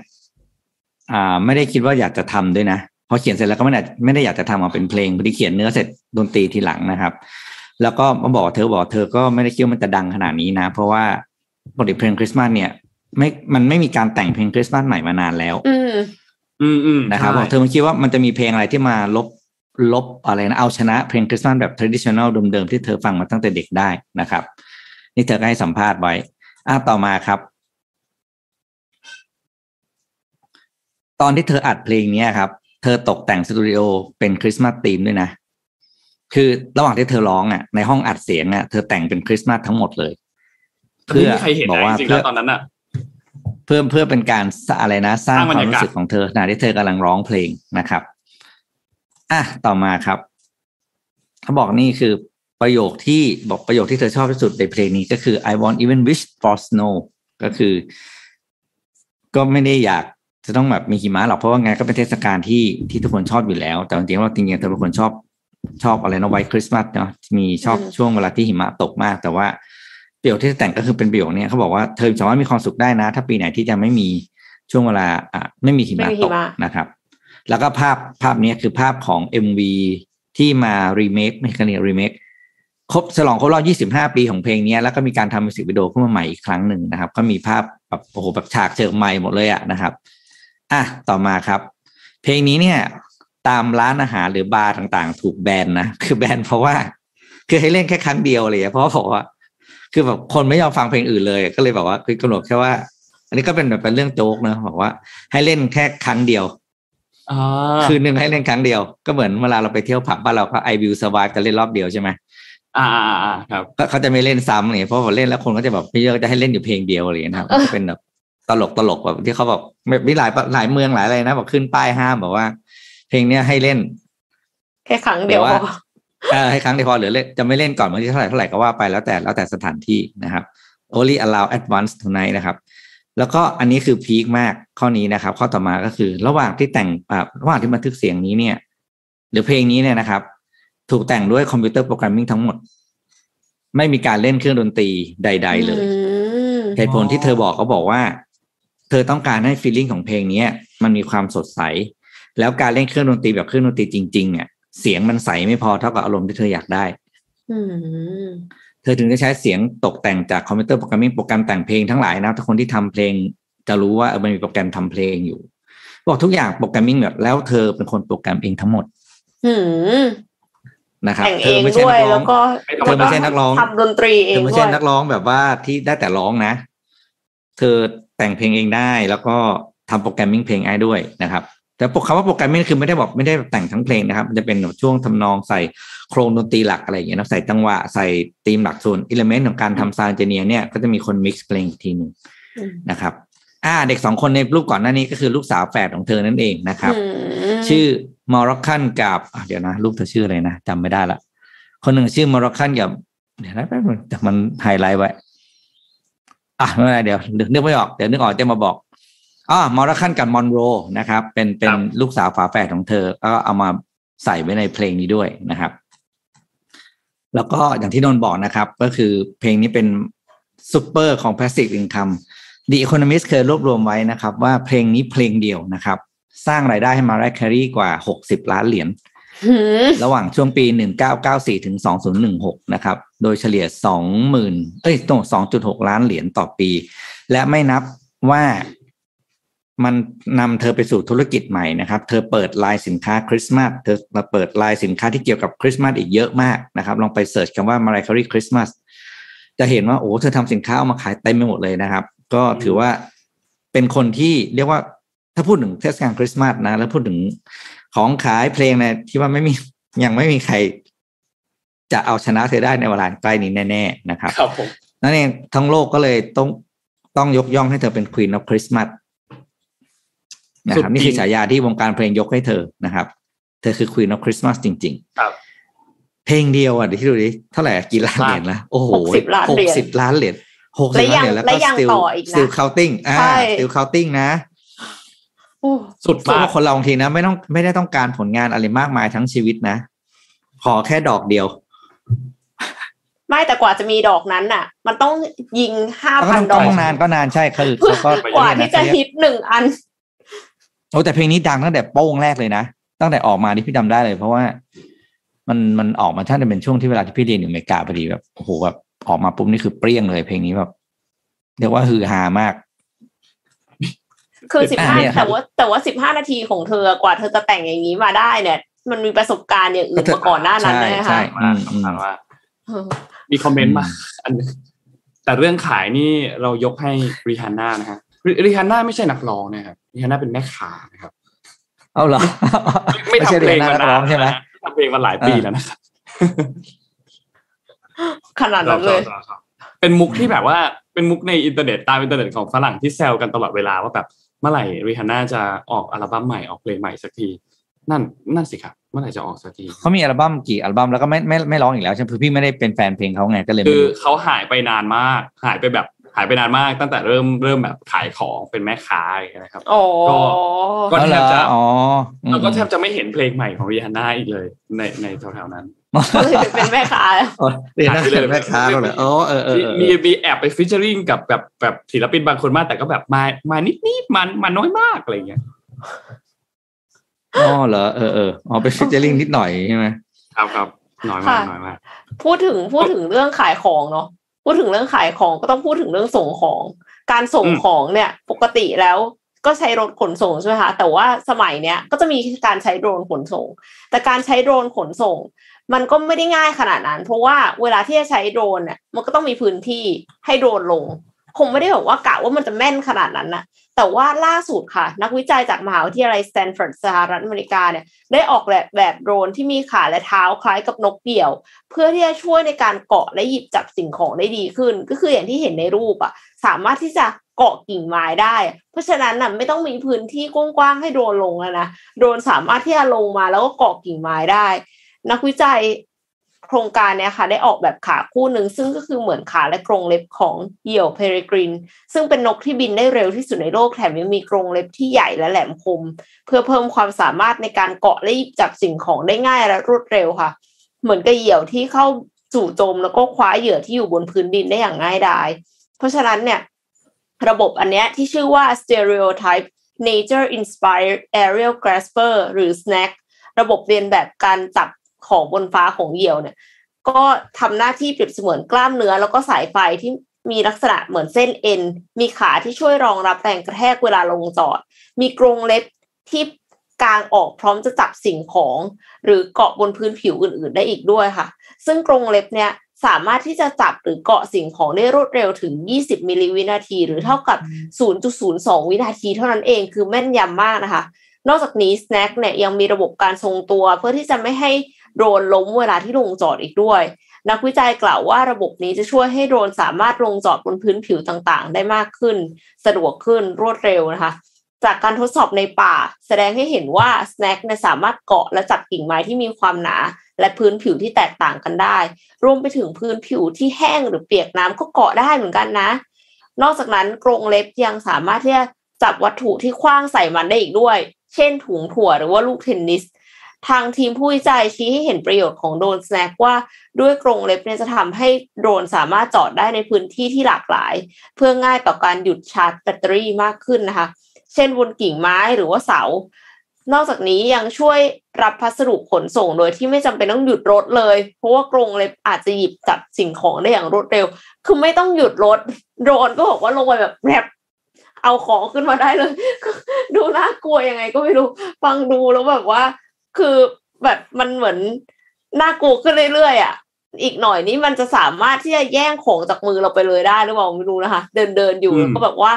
อ่า ไม่ได้คิดว่าอยากจะทำด้วยนะพอเขียนเสร็จแล้วก็ไม่ได้ไม่ได้อยากจะทำมาเป็นเพลงพอดีเขียนเนื้อเสร็จดนตรีทีหลังนะครับ แล้วก็มาบอกเธอบอกเธอก็ไม่ได้คิดว่ามันจะดังขนาดนี้นะ เพราะว่าปกติเพลงคริสต์มาสเนี่ย ไม่มันไม่มีการแต่งเพลงคริสต์มาสใหม่มานานแล้ว อืมอืมอืมนะครับใช่บอกเธอไม่คิดว่ามันจะมีเพลงอะไรที่มาลบ ลบอะไรนะเอาชนะเพลงคริสต์มาสแบบ traditional เดิมๆที่เธอฟังมาตั้งแต่เด็กได้นะครับ นี่เธอก็ให้สัมภาษณ์ไว้อะต่อมาครับ ตอนที่เธออัดเพลงเนี้ยครับ เธอตกแต่งสตูดิโอเป็นคริสต์มาสธีมด้วยนะ คือระหว่างที่เธอร้องอะในห้องอัดเสียงอะเธอแต่งเป็นคริสต์มาสทั้งหมดเลยไม่มีใครเห็นบอกนะว่าจริงๆเพื่แล้อวตอนนั้นอะเพื่อเพื่อเป็นการสร้างอะไรนะ สร้างสร้างคบรวามรยากาศรู้สึกของเธอขณะที่เธอกำลังร้องเพลงนะครับ อะต่อมาครับเขาบอกนี่คือประโยคที่บอกประโยคที่เธอชอบที่สุดในเพลงนี้ก็คือ I want even wish for snow ก็คือ ก็ไม่ได้อยากจะต้องแบบมีหิมะหรอกเพราะว่าไงก็เป็นเทศกาลที่ที่ทุกคนชอบอยู่แล้ว แต่จริงๆว่าจริงๆเธอเป็นคนชอบชอบอะไรนะไวท์คริสต์มาสเนาะมีชอบอืมช่วงเวลาที่หิมะตกมาก แต่ว่าประโยคที่แต่งก็คือเป็นประโยคเนี้ยเขาบอกว่าเธอสามารถมีความสุขได้นะ ถ้าปีไหนที่จะไม่มีช่วงเวลาอะไม่มีหิมะไม่มีหิมะตกนะครับ แล้วก็ภาพภาพนี้คือภาพของ MV ที่มารีเมคไม่ใช่เรียรีเมคครบฉลองครบรอบ 25 ปีของเพลงนี้แล้วก็มีการทำมิวสิกวิดีโอขึ้นมาใหม่อีกครั้งหนึ่งนะครับ ก็มีภาพแบบโอ้โหแบบฉากเชิงใหม่หมดเลยอะนะครับอะต่อมาครับ เพลงนี้เนี่ย ตามร้านอาหารหรือบาร์ต่างๆ ถูกแบนนะคือแบนเพราะว่า คือให้เล่นแค่ครั้งเดียวเลยเพราะว่าบอกว่าคือแบบคนไม่ยอมฟังเพลงอื่นเลย ก็เลยบอกว่าคือกำหนดแค่ว่า อันนี้ก็เป็นแบบเป็นเรื่องโจ๊กนะบอกว่า ให้เล่นแค่ครั้งเดียว คืนหนึ่งให้เล่นครั้งเดียว ก็เหมือนเวลาเราไปเที่ยวผับบ้านเราก็ไอวิวสวายจะเล่นรอบเดียวใช่ไหมอ่าอ่าอ่าครับก็เขาจะไม่เล่นซ้ำอะไรเงี้ยเพราะพอเล่นแล้วคนก็จะแบบไม่เยอะจะให้เล่นอยู่เพลงเดียวอะไรเงี้ยนะครับก็เป็นแบบตลกตลกแบบที่เขาบอกมีหลายหลายเมืองหลายอะไรนะบอกขึ้นป้ายห้ามบอกว่า เพลงเนี้ยให้เล่นแค่ครั้งเดียวแต่ว่าพอเออให้ครั้งเดียวพอหรือเล่นจะไม่เล่นก่อนบางทีเท่าไหร่เท่าไหร่ก็ว่าไปแล้วแต่แล้วแต่สถานที่นะครับ only allow at once tonight นะครับ แล้วก็อันนี้คือพีคมากข้อนี้นะครับ ข้อต่อมาก็คือ ระหว่างที่แต่งอ่าระหว่างที่บันทึกเสียงนี้เนี่ย หรือเพลงนี้เนี่ยนะครับ ถูกแต่งด้วยคอมพิวเตอร์โปรแกรมมิ่งทั้งหมด ไม่มีการเล่นเครื่องดนตรีใด ๆ เลยอืมเหตุผลที่เธอบอกก็บอกว่า เธอต้องการให้ฟีลลิ่งของเพลงเนี้ยมันมีความสดใส แล้วการเล่นเครื่องดนตรีแบบเครื่องดนตรีจริงๆเนี่ยเสียงมันใสไม่พอเท่ากับอารมณ์ที่เธออยากได้อืม เธอถึงจะใช้เสียงตกแต่งจากคอมพิวเตอร์ programming โปรแกรมแต่งเพลงทั้งหลายนะถ้าคนที่ทำเพลงจะรู้ว่าเออมันมีโปรแกรมทำเพลงอยู่ บอกทุกอย่าง programming แบบแล้วเธอเป็นคนโปรแกรมเองทั้งหมดอืมนะครับแต่งเธเอองไม่ใช่ด้วยนักร้แล้องวกเธอไม่ใช่นักร้องทำดนตรีเองด้วยเธอไม่ใช่นักร้องแบบว่าที่ได้แต่ร้องนะ เธอแต่งเพลงเองได้แล้วก็ทำ programming เพลงได้ด้วยนะครับ แต่คำว่า programming คือไม่ได้บอกไม่ได้แต่งทั้งเพลงนะครับมันจะเป็นแบบช่วงทำนองใส่ โครงดนตรีหลักอะไรอย่างเงี้ยนะใส่จังหวะใส่ธีมหลักส่วน element ของการทำ sound engineer เนี่ยก็จะมีคน mix เพลงอีกทีหนึ่งอืมนะครับอ่าเด็กสองคนในรูปก่อนหน้านี้ก็คือลูกสาวแฝดของเธอนั่นเองนะครับอืมชื่อ Moroccan กับอะเดี๋ยวนะรูปเธอชื่ออะไรนะจำไม่ได้ละ คนหนึ่งชื่อ Moroccan กับ เดี๋ยวนะแป๊บนึงแต่มันไฮไลท์ไว้ อะไม่เป็นไรเดี๋ยวนึกนึกไม่ออกเดี๋ยวนึกออกจะมาบอกอ๋อ Moroccan กับ Monroe นะครับ เป็นเป็นลูกสาวฝาแฝดของเธอก็เอามาใส่ไว้ในเพลงนี้ด้วยนะครับ แล้วก็อย่างที่นนท์บอกนะครับ ก็คือเพลงนี้เป็นซูเปอร์ของ Passive Income The Economist เคยรวบรวมไว้นะครับ ว่าเพลงนี้เพลงเดียวนะครับ สร้างรายได้ให้ Mariah Carey กว่า 60 ล้านเหรียญหืมระหว่างช่วงปี 1994 ถึง 2016 นะครับ โดยเฉลี่ย 20,000 เอ้ยตรง2.6 ล้านเหรียญต่อปี และไม่นับว่า มันนำเธอไปสู่ธุรกิจใหม่นะครับ เธอเปิดไลน์สินค้าคริสต์มาส เธอมาเปิดไลน์สินค้าที่เกี่ยวกับคริสต์มาสอีกเยอะมากนะครับ ลองไปเสิร์ชคำว่า Mariah Carey Christmas จะเห็นว่าโอ้เธอทำสินค้าเอามาขายเต็มไปหมดเลยนะครับ ก็ถือว่าเป็นคนที่เรียกว่าถ้าพูดถึงเทศกาลคริสต์มาสนะ แล้วพูดถึงของขายเพลงเนี่ยที่ว่าไม่มียังไม่มีใคร จะเอาชนะเธอได้ในเวลาใกล้นี้แน่ๆนะครับครับผมนั่นเองทั้งโลกก็เลยต้องต้องยกย่องให้เธอเป็น Queen of Christmas นะครับนี่คือฉายาที่วงการเพลงยกให้เธอนะครับ เธอคือ Queen of Christmas จริง ๆ ครับเพลงเดียวอะเดี๋ยวที่ดูดิเท่าไหร่อะกี่ล้านเหรียญละโอ้โห60ล้านเหรียญหกสิบล้านเหรียญหกสิและบล้านยังเหรียญแล้วและก็ยัง still ต่ออีกนะ still counting อ่าใช่ still counting นะโอ้สุดเพราะมากว่าคนเราบางทีนะ ไม่ต้องไม่ได้ต้องการผลงานอะไรมากมายทั้งชีวิตนะ ขอแค่ดอกเดียว ไม่แต่กว่าจะมีดอกนั้นน่ะ มันต้องยิงห้าแล้วก็พันต้องดอกต้องนานก็นานใช่คือเพื่อเขาก็กว่าเรียที่นจะนะฮิตหนึ่งอัน โอ้แต่เพลงนี้ดังตั้งแต่โป้งแรกเลยนะตั้งแต่ออกมาที่พี่จำได้เลย เพราะว่ามันมันออกมาท่านจะเป็นช่วงที่เวลาที่พี่เรียนอยู่อเมริกาพอดีแบบโอ้โหแบบออกมาปุ๊บนี่คือเปรี้ยงเลย เพลงนี้แบบเรียกว่าฮือฮามากคือสิบอะห้าเนี่ยครับแต่ว่าแต่ว่าสิบห้านาทีของเธอกว่าเธอจะแต่งอย่างนี้มาได้เนี่ย มันมีประสบการณ์อย่างอื่นมาก่อนหน้านั้นใช่นะใช่คะอืมอืมถามว่าเออมีคอมเมนต์มาอันหนึงแต่เรื่องขายนี่เรายกให้ริฮาน่านะฮะ ริฮาน่าไม่ใช่นักร้องนะครับริฮาน่าเป็นแม่ค้านะครับ เอาเหรอ ไม่ทำเพลงนัมากร้นาอนงใช่ไหมทำเพลงมาหลายปีแล้วนะครับขนาดนั้นเลย เป็นมุกที่แบบว่าเป็นมุกในอินเทอร์เน็ตตามอินเทอร์เน็ตของฝรั่งที่แซวกันตลอดเวลาว่าแบบเมื่อไหร่ริฮาน่าจะออกอัลบั้มใหม่ออกเพลงใหม่สักที นั่นนั่นสิครับเมื่อไหร่จะออกสักทีเขามีอัลบั้มกี่อัลบั้มแล้วก็ไม่ไม่ไม่ร้องอีกแล้วใช่ไหมคือพี่ไม่ได้เป็นแฟนเพลงเขาไงก็เลยไม่คือรู้เขาหายไปนานมาก หายไปแบบ หายไปนานมากตั้งแต่เริ่มเริ่มแบบขายของเป็นแม่ค้าอย่างเงี้ยนะครับอ๋อก็ก็อ๋อเหรแทบอจะอ๋ออืมแล้วก็แทบจะไม่เห็นเพลงใหม่ของริฮาน่าอีกเลย ในในแถวๆนั้นก็เลยไปเป็นแม่ค้าแล้วอ๋อเรียนนักเรียนแม่ค้าแล้วเหรออ๋อเออเออมีเออมีมีแอบไปฟิชเชอริงกับแบบแบบศิลปินบางคนมากแต่ก็แบบมามานิดนิดๆมันมันน้อยมากอะไรอย่างเงี้ยอ๋อเหรอเออเอออ๋อไปฟิชเจอริงนิดหน่อยใช่ไหมครับครับน้อยมากน้อยมากพูดถึงพูดถึงเรื่องขายของเนาะ พูดถึงเรื่องขายของก็ต้องพูดถึงเรื่องส่งของ การส่งของเนี่ยปกติแล้วก็ใช้รถขนส่งใช่ไหมคะแต่ว่าสมัยเนี้ยก็จะมีการใช้โดรนขนส่ง แต่การใช้โดรนขนส่ง มันก็ไม่ได้ง่ายขนาดนั้น เพราะว่าเวลาที่จะใช้โดรนเนี่ยมันก็ต้องมีพื้นที่ให้โดรนลง คงไม่ได้แบบว่ากะว่ามันจะแม่นขนาดนั้นนะ แต่ว่าล่าสุดค่ะ นักวิจัยจากมหาวิทยาลัยสแตนฟอร์ดสหรัฐอเมริกาเนี่ยได้ออกแบบแบบโดรนที่มีขาและเท้าคล้ายกับนกเหยี่ยว เพื่อที่จะช่วยในการเกาะและหยิบจับสิ่งของได้ดีขึ้น ก็คืออย่างที่เห็นในรูปอะสามารถที่จะเกาะกิ่งไม้ได้ เพราะฉะนั้นน่ะไม่ต้องมีพื้นที่กว้างๆให้โดรนลงแล้วนะโดรนสามารถที่จะลงมาแล้วก็เกาะกิ่งไม้ได้ นักวิจัย โครงการเนี้ยค่ะ ได้ออกแบบขาคู่หนึ่งซึ่งก็คือเหมือนขาและกรงเล็บของเหยี่ยวเพริกริน ซึ่งเป็นนกที่บินได้เร็วที่สุดในโลกแถมยังมีกรงเล็บที่ใหญ่และแหลมคม เพื่อเพิ่มความสามารถในการเกาะและหยิบจับสิ่งของได้ง่ายและรวดเร็วค่ะ เหมือนกับเหยี่ยวที่เข้าจู่โจมแล้วก็คว้าเหยื่อที่อยู่บนพื้นดินได้อย่างง่ายดาย เพราะฉะนั้นเนี่ยระบบอันนี้ที่ชื่อว่า stereotype nature inspired aerial grasper หรือ snack ระบบเรียนแบบการจับ ของบนฟ้าของเหยี่ยวเนี่ย ก็ทำหน้าที่เปรียบเสมือนกล้ามเนื้อ แล้วก็สายไฟที่มีลักษณะเหมือนเส้นเอ็น มีขาที่ช่วยรองรับแรงกระแทกเวลาลงจอด มีกรงเล็บที่กางออกพร้อมจะจับสิ่งของ หรือเกาะบนพื้นผิวอื่น ๆ ได้อีกด้วยค่ะ ซึ่งกรงเล็บเนี่ยสามารถที่จะจับหรือเกาะสิ่งของได้รวดเร็วถึง 20 มิลลิวินาที หรือเท่ากับ 0.02 วินาที เท่านั้นเองคือแม่นยำมากนะคะ นอกจากนี้ Snack เนี่ยยังมีระบบการทรงตัวเพื่อที่จะไม่ให้ โดรนล้มเวลาที่ลงจอดอีกด้วย นักวิจัยกล่าวว่าระบบนี้จะช่วยให้โดรนสามารถลงจอดบนพื้นผิวต่างๆ ได้มากขึ้น สะดวกขึ้นรวดเร็วนะคะ จากการทดสอบในป่า แสดงให้เห็นว่า Snack เนี่ยสามารถเกาะและจับกิ่งไม้ที่มีความหนา และพื้นผิวที่แตกต่างกันได้ รวมไปถึงพื้นผิวที่แห้งหรือเปียกน้ำก็เกาะได้เหมือนกันนะ นอกจากนั้นกรงเล็บยังสามารถที่จะจับวัตถุที่คว้างใส่มันได้อีกด้วย เช่นถุงถั่วหรือว่าลูกเทนนิส ทางทีมผู้วิจัยชี้ให้เห็นประโยชน์ของโดรนสแน็คว่าด้วยกรงเล็บเนี่ยจะทำให้โดรนสามารถจอดได้ในพื้นที่ที่หลากหลาย เพื่อง่ายต่อการหยุดชาร์จแบตเตอรี่มากขึ้นนะคะ เช่นบนกิ่งไม้หรือว่าเสา นอกจากนี้ยังช่วยรับพัสดุขนส่งโดยที่ไม่จำเป็นต้องหยุดรถเลย เพราะว่ากรงเล็บอาจจะหยิบจับสิ่งของได้อย่างรวดเร็ว คือไม่ต้องหยุดรถโดรนก็บอกว่าลงไปแบบแรบเอาของขึ้นมาได้เลย ดูน่ากลัวยังไงก็ไม่รู้ ฟังดูแล้วแบบว่า คือแบบมันเหมือนน่ากลัวขึ้นเรื่อยๆอะอีกหน่อยนี้มันจะสามารถที่จะแย่งของจากมือเราไปเลยได้หรือเปล่าไม่รู้นะคะ เดินเดินอยู่แล้วก็แบบว่า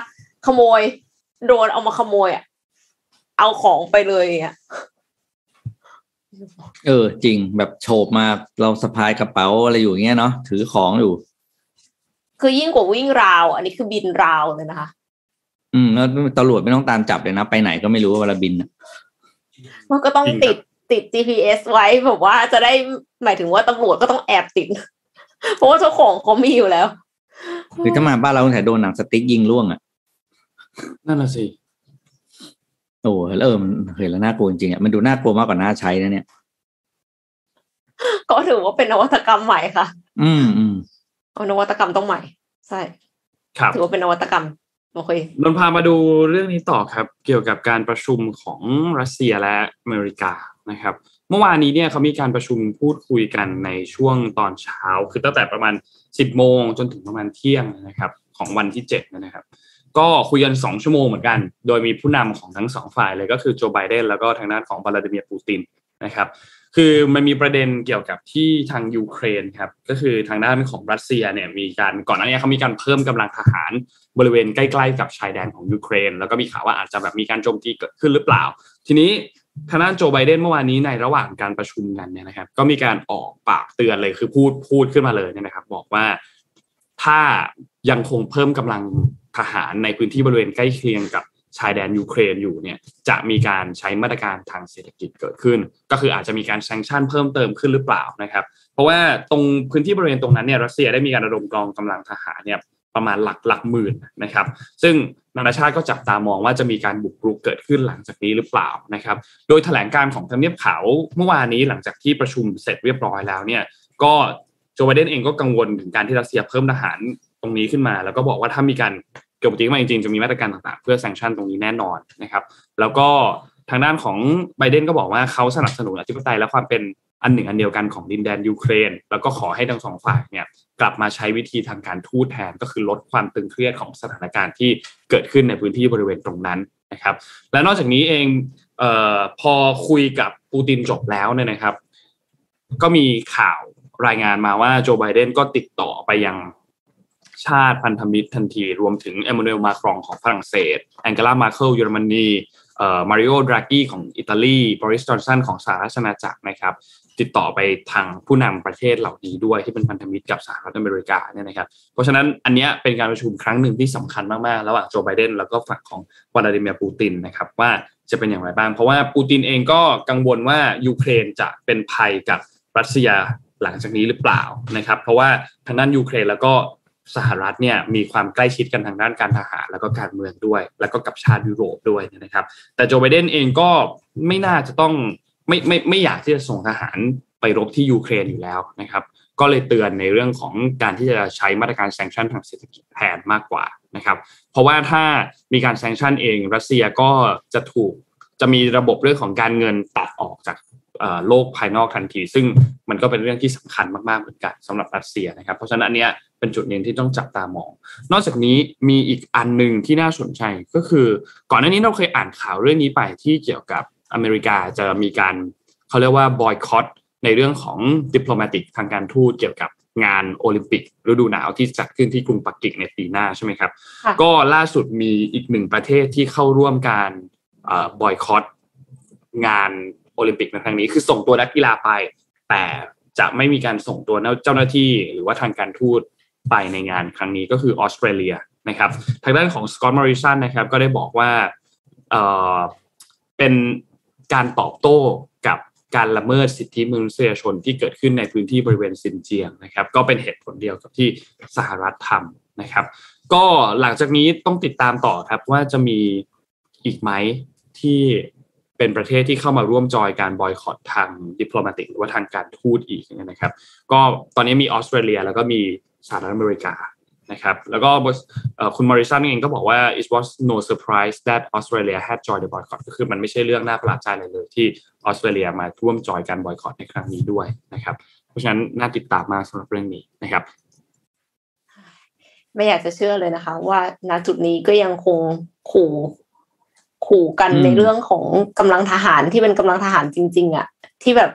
ขโมยโดนเอามาขโมยอะเอาของไปเลยอะเออ จริงแบบโฉบมาเราสะพายกระเป๋าอะไรอยู่เงี้ยเนาะถือของอยู่ คือยิ่งกว่าวิ่งราว อันนี้คือบินราวเลยนะคะ อืมแล้วตำรวจไม่ต้องตามจับเลยนะ ไปไหนก็ไม่รู้เวลาบิน มันก็ต้องติดติด GPS ไว้แบบว่าจะได้หมายถึงว่าตำรวจก็ต้องแอบติด เพราะว่าเจ้าของเขามีอยู่แล้วคือถ้ามาบ้านเราแต่โดนหนังสติ๊กยิงล่วงอะ นั่นแหละสิโอ้เออมันเห็นแล้วน่ากลัวจริงๆอะมันดูน่ากลัวมากกว่าน่าใช้นะเนี่ย ก็ถือว่าเป็นนวัตกรรมใหม่ค่ะ อืมอืมนวัตกรรมต้องใหม่ ใช่ครับถือว่าเป็นนวัตกรรม โอเคนนพามาดูเรื่องนี้ต่อครับ เกี่ยวกับการประชุมของรัสเซียและอเมริกานะครับ เมื่อวานนี้เนี่ยเขามีการประชุมพูดคุยกันในช่วงตอนเช้า คือตั้งแต่ประมาณสิบโมงจนถึงประมาณเที่ยงนะครับ ของวันที่เจ็ดนะครับ ก็คุยกันสองชั่วโมงเหมือนกัน โดยมีผู้นำของทั้งสองฝ่ายเลยก็คือโจไบเดนแล้วก็ทางด้านของวลาดิเมียร์ปูตินนะครับ คือมันมีประเด็นเกี่ยวกับที่ทางยูเครนครับก็คือทางด้านของรัสเซียเนี่ยมีการก่อนหน้านี้เขามีการเพิ่มกำลังทหารบริเวณใกล้ๆกับชายแดนของยูเครน แล้วก็มีข่าวว่าอาจจะแบบมีการโจมตีเกิดขึ้นหรือเปล่า ทีนี้ทางด้านโจไบเดนเมื่อวานนี้ในระหว่างการประชุมกันเนี่ยนะครับ ก็มีการออกปากเตือนเลยคือพูดพูดขึ้นมาเลยเนี่ยนะครับ บอกว่าถ้ายังคงเพิ่มกำลังทหารในพื้นที่บริเวณใกล้เคียงกับ ชายแดนยูเครนอยู่เนี่ยจะมีการใช้มาตรการทางเศรษฐกิจเกิดขึ้น ก็คืออาจจะมีการแซงชั่นเพิ่มเติมขึ้นหรือเปล่านะครับ เพราะว่าตรงพื้นที่บริเวณตรงนั้นเนี่ยรัสเซียได้มีการระดมกองกำลังทหารเนี่ยประมาณหลักหลักหมื่นนะครับ ซึ่งนานาชาติก็จับตามองว่าจะมีการบุกรุกเกิดขึ้นหลังจากนี้หรือเปล่านะครับ โดยแถลงการของทำเนียบขาวเมื่อวานนี้หลังจากที่ประชุมเสร็จเรียบร้อยแล้วเนี่ยก็โจไบเดนเองก็กังวลถึงการที่รัสเซียเพิ่มทหารตรงนี้ขึ้นมา แล้วก็บอกว่าถ้ามีการ กิดปฏิกิริยาจริงๆจะมีมาตรการต่างๆ เพื่อแซงชั่นตรงนี้แน่นอนนะครับ แล้วก็ทางด้านของไบเดนก็บอกว่าเขาสนับสนุนอธิปไตยและความเป็นอันหนึ่งอันเดียวกันของดินแดนยูเครน แล้วก็ขอให้ทั้งสองฝ่ายเนี่ยกลับมาใช้วิธีทางการทูตแทนก็คือลดความตึงเครียดของสถานการณ์ที่เกิดขึ้นในพื้นที่บริเวณตรงนั้นนะครับ และนอกจากนี้เองเออพอคุยกับปูตินจบแล้วเนี่ยนะครับ ก็มีข่าวรายงานมาว่าโจไบเดนก็ติดต่อไปยัง ชาติพันธมิตรทันที รวมถึงเอมมานูเอลมาครองของฝรั่งเศสแองเกลา แมร์เคิลเยอรมนีมาริโอดรากีของอิตาลีบอริสจอห์นสันของสหราชอาณาจักรนะครับ ติดต่อไปทางผู้นำประเทศเหล่านี้ด้วยที่เป็นพันธมิตรกับสหรัฐอเมริกาเนี่ยนะครับ เพราะฉะนั้นอันนี้เป็นการประชุมครั้งหนึ่งที่สำคัญมากๆ ระหว่างโจไบเดนแล้วก็ฝั่งของวลาดิเมียร์ปูตินนะครับว่าจะเป็นอย่างไรบ้าง เพราะว่าปูตินเองก็กังวลว่ายูเครนจะเป็นภัยกับรัสเซียหลังจากนี้หรือเปล่านะครับ เพราะว่าทางด้านยูเครนแล้วก็ สหรัฐเนี่ยมีความใกล้ชิดกันทางด้านการทหารแล้วก็การเมืองด้วย แล้วก็กับชาติยุโรปด้วยนะครับ แต่โจไบเดนเองก็ไม่น่าจะต้องไม่ไม่ไม่อยากที่จะส่งทหารไปรบที่ยูเครนอยู่แล้วนะครับ ก็เลยเตือนในเรื่องของการที่จะใช้มาตรการแซงชั่นทางเศรษฐกิจแทนมากกว่านะครับ เพราะว่าถ้ามีการแซงชั่นเองรัสเซียก็จะถูกจะมีระบบเรื่องของการเงินตัดออกจาก โลกภายนอกทันที ซึ่งมันก็เป็นเรื่องที่สำคัญมากๆเหมือนกันสำหรับรัสเซียนะครับ เพราะฉะนั้นอันเนี้ยเป็นจุดเน้นที่ต้องจับตามอง นอกจากนี้มีอีกอันหนึ่งที่น่าสนใจก็คือ ก่อนหน้านี้เราเคยอ่านข่าวเรื่องนี้ไปที่เกี่ยวกับอเมริกาจะมีการเขาเรียกว่าบอยคอตในเรื่องของดิปโลมาติกทางการทูตเกี่ยวกับงานโอลิมปิกฤดูหนาวที่จัดขึ้นที่กรุงปักกิ่งในปีหน้าใช่ไหมครับ ก็ล่าสุดมีอีกหนึ่งประเทศที่เข้าร่วมการบอยคอตงาน โอลิมปิกในครั้งนี้คือส่งตัวนักกีฬาไป แต่จะไม่มีการส่งตัวเจ้าหน้าที่ หรือว่าทางการทูตไปในงานครั้งนี้ก็คือออสเตรเลียนะครับ ทางด้านของสกอตต์มอริสันนะครับ ก็ได้บอกว่าเออเป็นการตอบโต้กับการละเมิดสิทธิมนุษยชนที่เกิดขึ้นในพื้นที่บริเวณซินเจียงนะครับ ก็เป็นเหตุผลเดียวกับที่สหรัฐทำนะครับ ก็หลังจากนี้ต้องติดตามต่อครับว่าจะมีอีกไหมที่ เป็นประเทศที่เข้ามาร่วมจอยการบอยคอตทางดิปโลมาติกหรือว่าทางการทูตอีกนะครับ ก็ตอนนี้มีออสเตรเลีย แล้วก็มีสหรัฐอเมริกานะครับแล้วก็คุณมอริสันเองก็บอกว่า it was no surprise that Australia had joined the boycott ก็คือมันไม่ใช่เรื่องน่าประหลาดใจเลยเลยที่ออสเตรเลียมาร่วมจอยการบอยคอตในครั้งนี้ด้วยนะครับ เพราะฉะนั้นน่าติดตามมากสำหรับเรื่องนี้นะครับ ไม่อยากจะเชื่อเลยนะคะ ว่าณจุดนี้ก็ยังคงขู่ ขู่กันในเรื่องของกำลังทหารที่เป็นกำลังทหารจริง ๆอะที่แบบ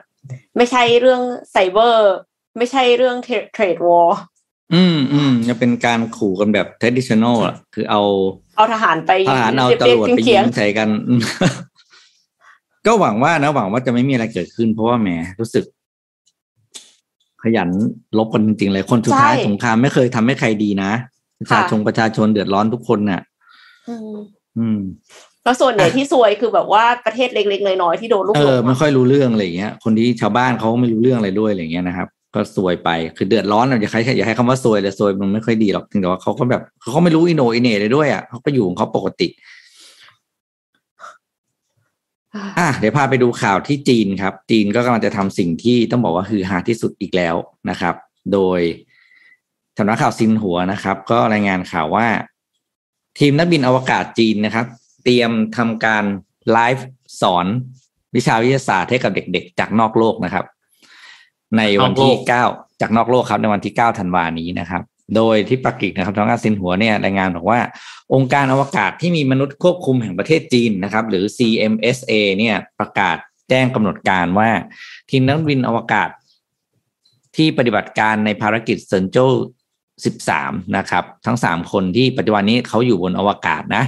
ไม่ใช่เรื่องไซเบอร์ ไม่ใช่เรื่องเทรดวอร์อืมอืมจะเป็นการขู่กันแบบ traditional อะคือเอา เอาทหารไปทหารเอาตำรวจไปยิงใส่กัน ก็หวังว่านะหวังว่าจะไม่มีอะไรเกิดขึ้น เพราะว่าแหมรู้สึก ขยันลบกันจริงๆเลยคนสุดท้ายสงครามไม่เคยทำให้ใครดีนะประชาชนประชาชนเดือดร้อนทุกคนน่ะ อืม แล้วส่วนใหญ่ที่ซวยคือแบบว่าประเทศเล็กๆน้อยๆที่โดนลูกหลงเออไม่ค่อยรู้เรื่องอะไรเงี้ย คนที่ชาวบ้านเขาไม่รู้เรื่องอะไรด้วยอะไรเงี้ยนะครับ ก็ซวยไปคือเดือดร้อนอย่าใครอย่าให้คำว่าซวยเลยซวยมันไม่ค่อยดีหรอกถึงแต่ว่าเขาก็แบบเขาไม่รู้อินโนอินเน่เลยด้วยอะเขาก็อยู่ของเขาปกติอะเดี๋ยวพาไปดูข่าวที่จีนครับ จีนก็กำลังจะทำสิ่งที่ต้องบอกว่าฮือฮาที่สุดอีกแล้วนะครับ โดยสำนักข่าวซินหัวนะครับ ก็รายงานข่าวว่า ทีมนักบินอวกาศจีนนะครับ เตรียมทำการไลฟ์สอนวิชาวิทยาศาสตร์ให้กับเด็กๆ จากนอกโลกนะครับ ในวันที่เก้าจากนอกโลกครับในวันที่เก้าธันวานี้นะครับ โดยที่ปักกิ่งนะครับท้องการซินหัวเนี่ยรายงานบอกว่า องค์การอวกาศที่มีมนุษย์ควบคุมแห่งประเทศจีนนะครับ หรือ CMSA เนี่ยประกาศแจ้งกำหนดการว่า ทีมนักบินอวกาศ ที่ปฏิบัติการในภารกิจเซินโจ13 นะครับ ทั้ง 3 คนที่ปัจจุบันนี้เขาอยู่บนอวกาศนะ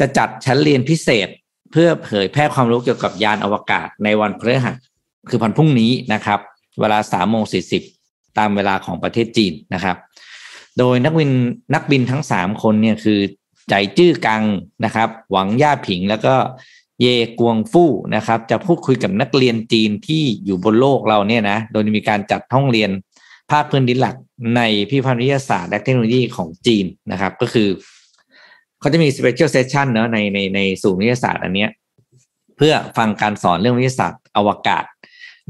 จะจัดชั้นเรียนพิเศษ เพื่อเผยแพร่ความรู้เกี่ยวกับยานอวกาศในวันพฤหัสคือวันพรุ่งนี้นะครับ เวลาสามโมงสี่สิบตามเวลาของประเทศจีนนะครับ โดยนักบินนักบินทั้งสามคนเนี่ยคือใจจื้อกังนะครับ หวังย่าผิงแล้วก็เยกวงฟู่นะครับ จะพูดคุยกับนักเรียนจีนที่อยู่บนโลกเราเนี่ยนะ โดยมีการจัดห้องเรียนภาคพื้นดินหลักในพิพันธ์วิทยาศาสตร์และเทคโนโลยีของจีนนะครับ ก็คือ เขาจะมี special session เนอะในในในศูนย์วิทยาศาสตร์อันเนี้ยเพื่อฟังการสอนเรื่องวิทยาศาสตร์อวกาศ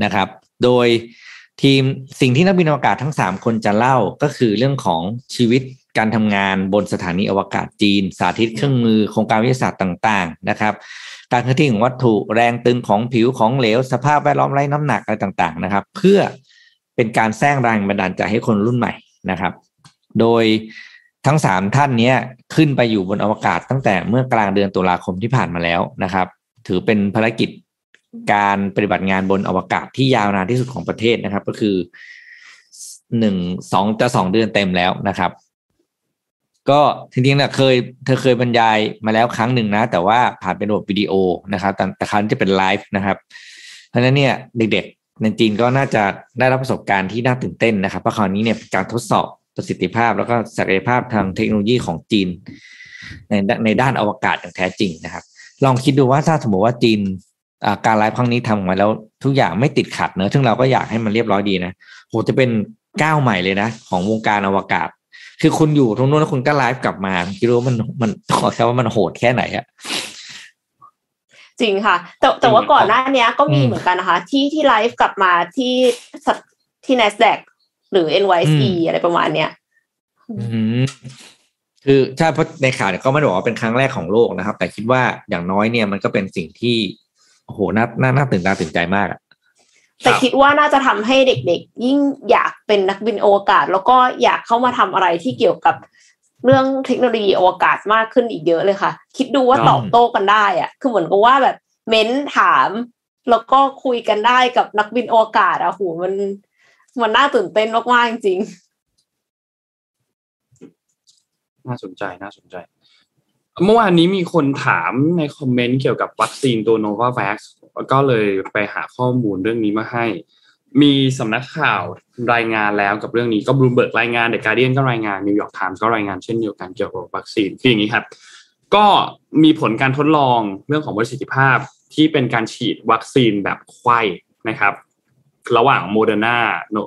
นะครับ โดยทีมสิ่งที่นักบินอวกาศทั้ง 3 คนจะเล่าก็คือเรื่องของชีวิตการทำงานบนสถานีอวกาศจีน สาธิตเครื่องมือโครงการวิทยาศาสตร์ต่างๆนะครับ การเคลื่อนที่ของวัตถุแรงตึงของผิวของเหลว สภาพแวดล้อมไร้น้ำหนักอะไรต่างๆนะครับ เพื่อเป็นการสร้างแรงบันดาลใจให้คนรุ่นใหม่นะครับ โดย ทั้งสามท่านนี้ขึ้นไปอยู่บนอวกาศตั้งแต่เมื่อกลางเดือนตุลาคมที่ผ่านมาแล้วนะครับ ถือเป็นภารกิจการปฏิบัติงานบนอวกาศที่ยาวนานที่สุดของประเทศนะครับ ก็คือหนึ่งสองจะสองเดือนเต็มแล้วนะครับ ก็จริงๆเนี่ยเคยเธอเคยบรรยายมาแล้วครั้งหนึ่งนะ แต่ว่าผ่านเป็นระบบวิดีโอนะครับ แต่แต่ครั้งจะเป็นไลฟ์นะครับ เพราะฉะนั้นเนี่ยเด็กๆในจีนก็น่าจะได้รับประสบการณ์ที่น่าตื่นเต้นนะครับเพราะคราวนี้เนี่ยการทดสอบ ประสิทธิภาพแล้วก็ศักยภาพทางเทคโนโลยีของจีน ในในด้านอวกาศอย่างแท้จริงนะครับ ลองคิดดูว่าถ้าสมมติว่าจีนการไลฟ์ครั้งนี้ทำออกมาแล้วทุกอย่างไม่ติดขัดเนอะซึ่งเราก็อยากให้มันเรียบร้อยดีนะโหจะเป็นก้าวใหม่เลยนะ ของวงการอวกาศ คือคุณอยู่ตรงนู้นแล้วคุณก็ไลฟ์กลับมาคิดว่ามันมันขอแค่ว่ามันโหดแค่ไหนอะจริงค่ะ แต่แต่ว่าก่อนหน้านี้ก็มีเหมือนกันนะคะ ที่ที่ไลฟ์กลับมาที่ที่ NASDAQ หรือ NYSE อะไรประมาณเนี้ยคือใช่เพราะในข่าวเนี่ยก็ไม่ได้บอกว่าเป็นครั้งแรกของโลกนะครับ แต่คิดว่าอย่างน้อยเนี่ยมันก็เป็นสิ่งที่โอ้โหน่าน่าน่าตื่นตาตื่นใจมากอะแต่คิดว่าน่าจะทำให้เด็กๆ ยิ่งอยากเป็นนักบินอวกาศ แล้วก็อยากเข้ามาทำอะไรที่เกี่ยวกับเรื่องเทคโนโลยีอวกาศมากขึ้นอีกเยอะเลยค่ะ คิดดูว่าตอบโต้กันได้อะคือเหมือนกับว่าแบบเม้นถาม แล้วก็คุยกันได้กับนักบินอวกาศอะโหมัน มันน่าตื่นเต้นมากๆจริงน่าสนใจน่าสนใจ เมื่อวานนี้มีคนถามในคอมเมนต์เกี่ยวกับวัคซีนตัว Novavax ก็เลยไปหาข้อมูลเรื่องนี้มาให้ มีสำนักข่าวรายงานแล้วกับเรื่องนี้ก็บลูเบิร์กรายงาน The Guardian ก็รายงาน New York Times ก็รายงานเช่นเดียวกันเกี่ยวกับวัคซีนคืออย่างนี้ครับ ก็มีผลการทดลองเรื่องของประสิทธิภาพที่เป็นการฉีดวัคซีนแบบไขว้นะครับ ระหว่างโมเดอร์นา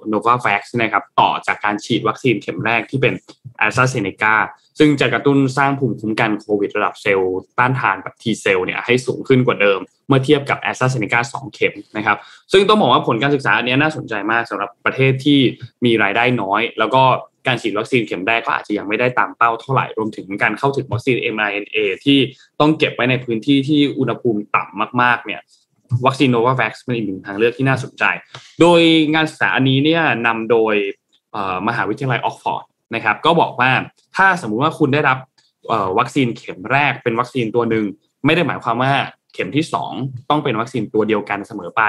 โนวาแว็กซ์นะครับต่อจากการฉีดวัคซีนเข็มแรกที่เป็นแอสตราเซเนกาซึ่งจะกระตุ้นสร้างภูมิคุ้มกันโควิดระดับเซลล์ต้านทานแบบ T cell เนี่ยให้สูงขึ้นกว่าเดิม เมื่อเทียบกับแอสตราเซเนกาสองเข็มนะครับซึ่งต้องบอกว่าผลการศึกษาอันนี้น่าสนใจมากสำหรับประเทศที่มีรายได้น้อย แล้วก็การฉีดวัคซีนเข็มแรกก็อาจจะยังไม่ได้ตามเป้าเท่าไหร่รวมถึงการเข้าถึงวัคซีน mRNA ที่ต้องเก็บไว้ในพื้นที่ที่อุณหภูมิต่ำมากๆเนี่ย วัคซีนโนวาแว็กซ์เป็นอีกหนึ่งทางเลือกที่น่าสนใจ โดยงานศึกษาอันนี้เนี่ยนำโดยมหาวิทยาลัยออกซ์ฟอร์ดนะครับ ก็บอกว่าถ้าสมมุติว่าคุณได้รับวัคซีนเข็มแรกเป็นวัคซีนตัวหนึ่งไม่ได้หมายความว่าเข็มที่ 2 ต้องเป็นวัคซีนตัวเดียวกันเสมอไป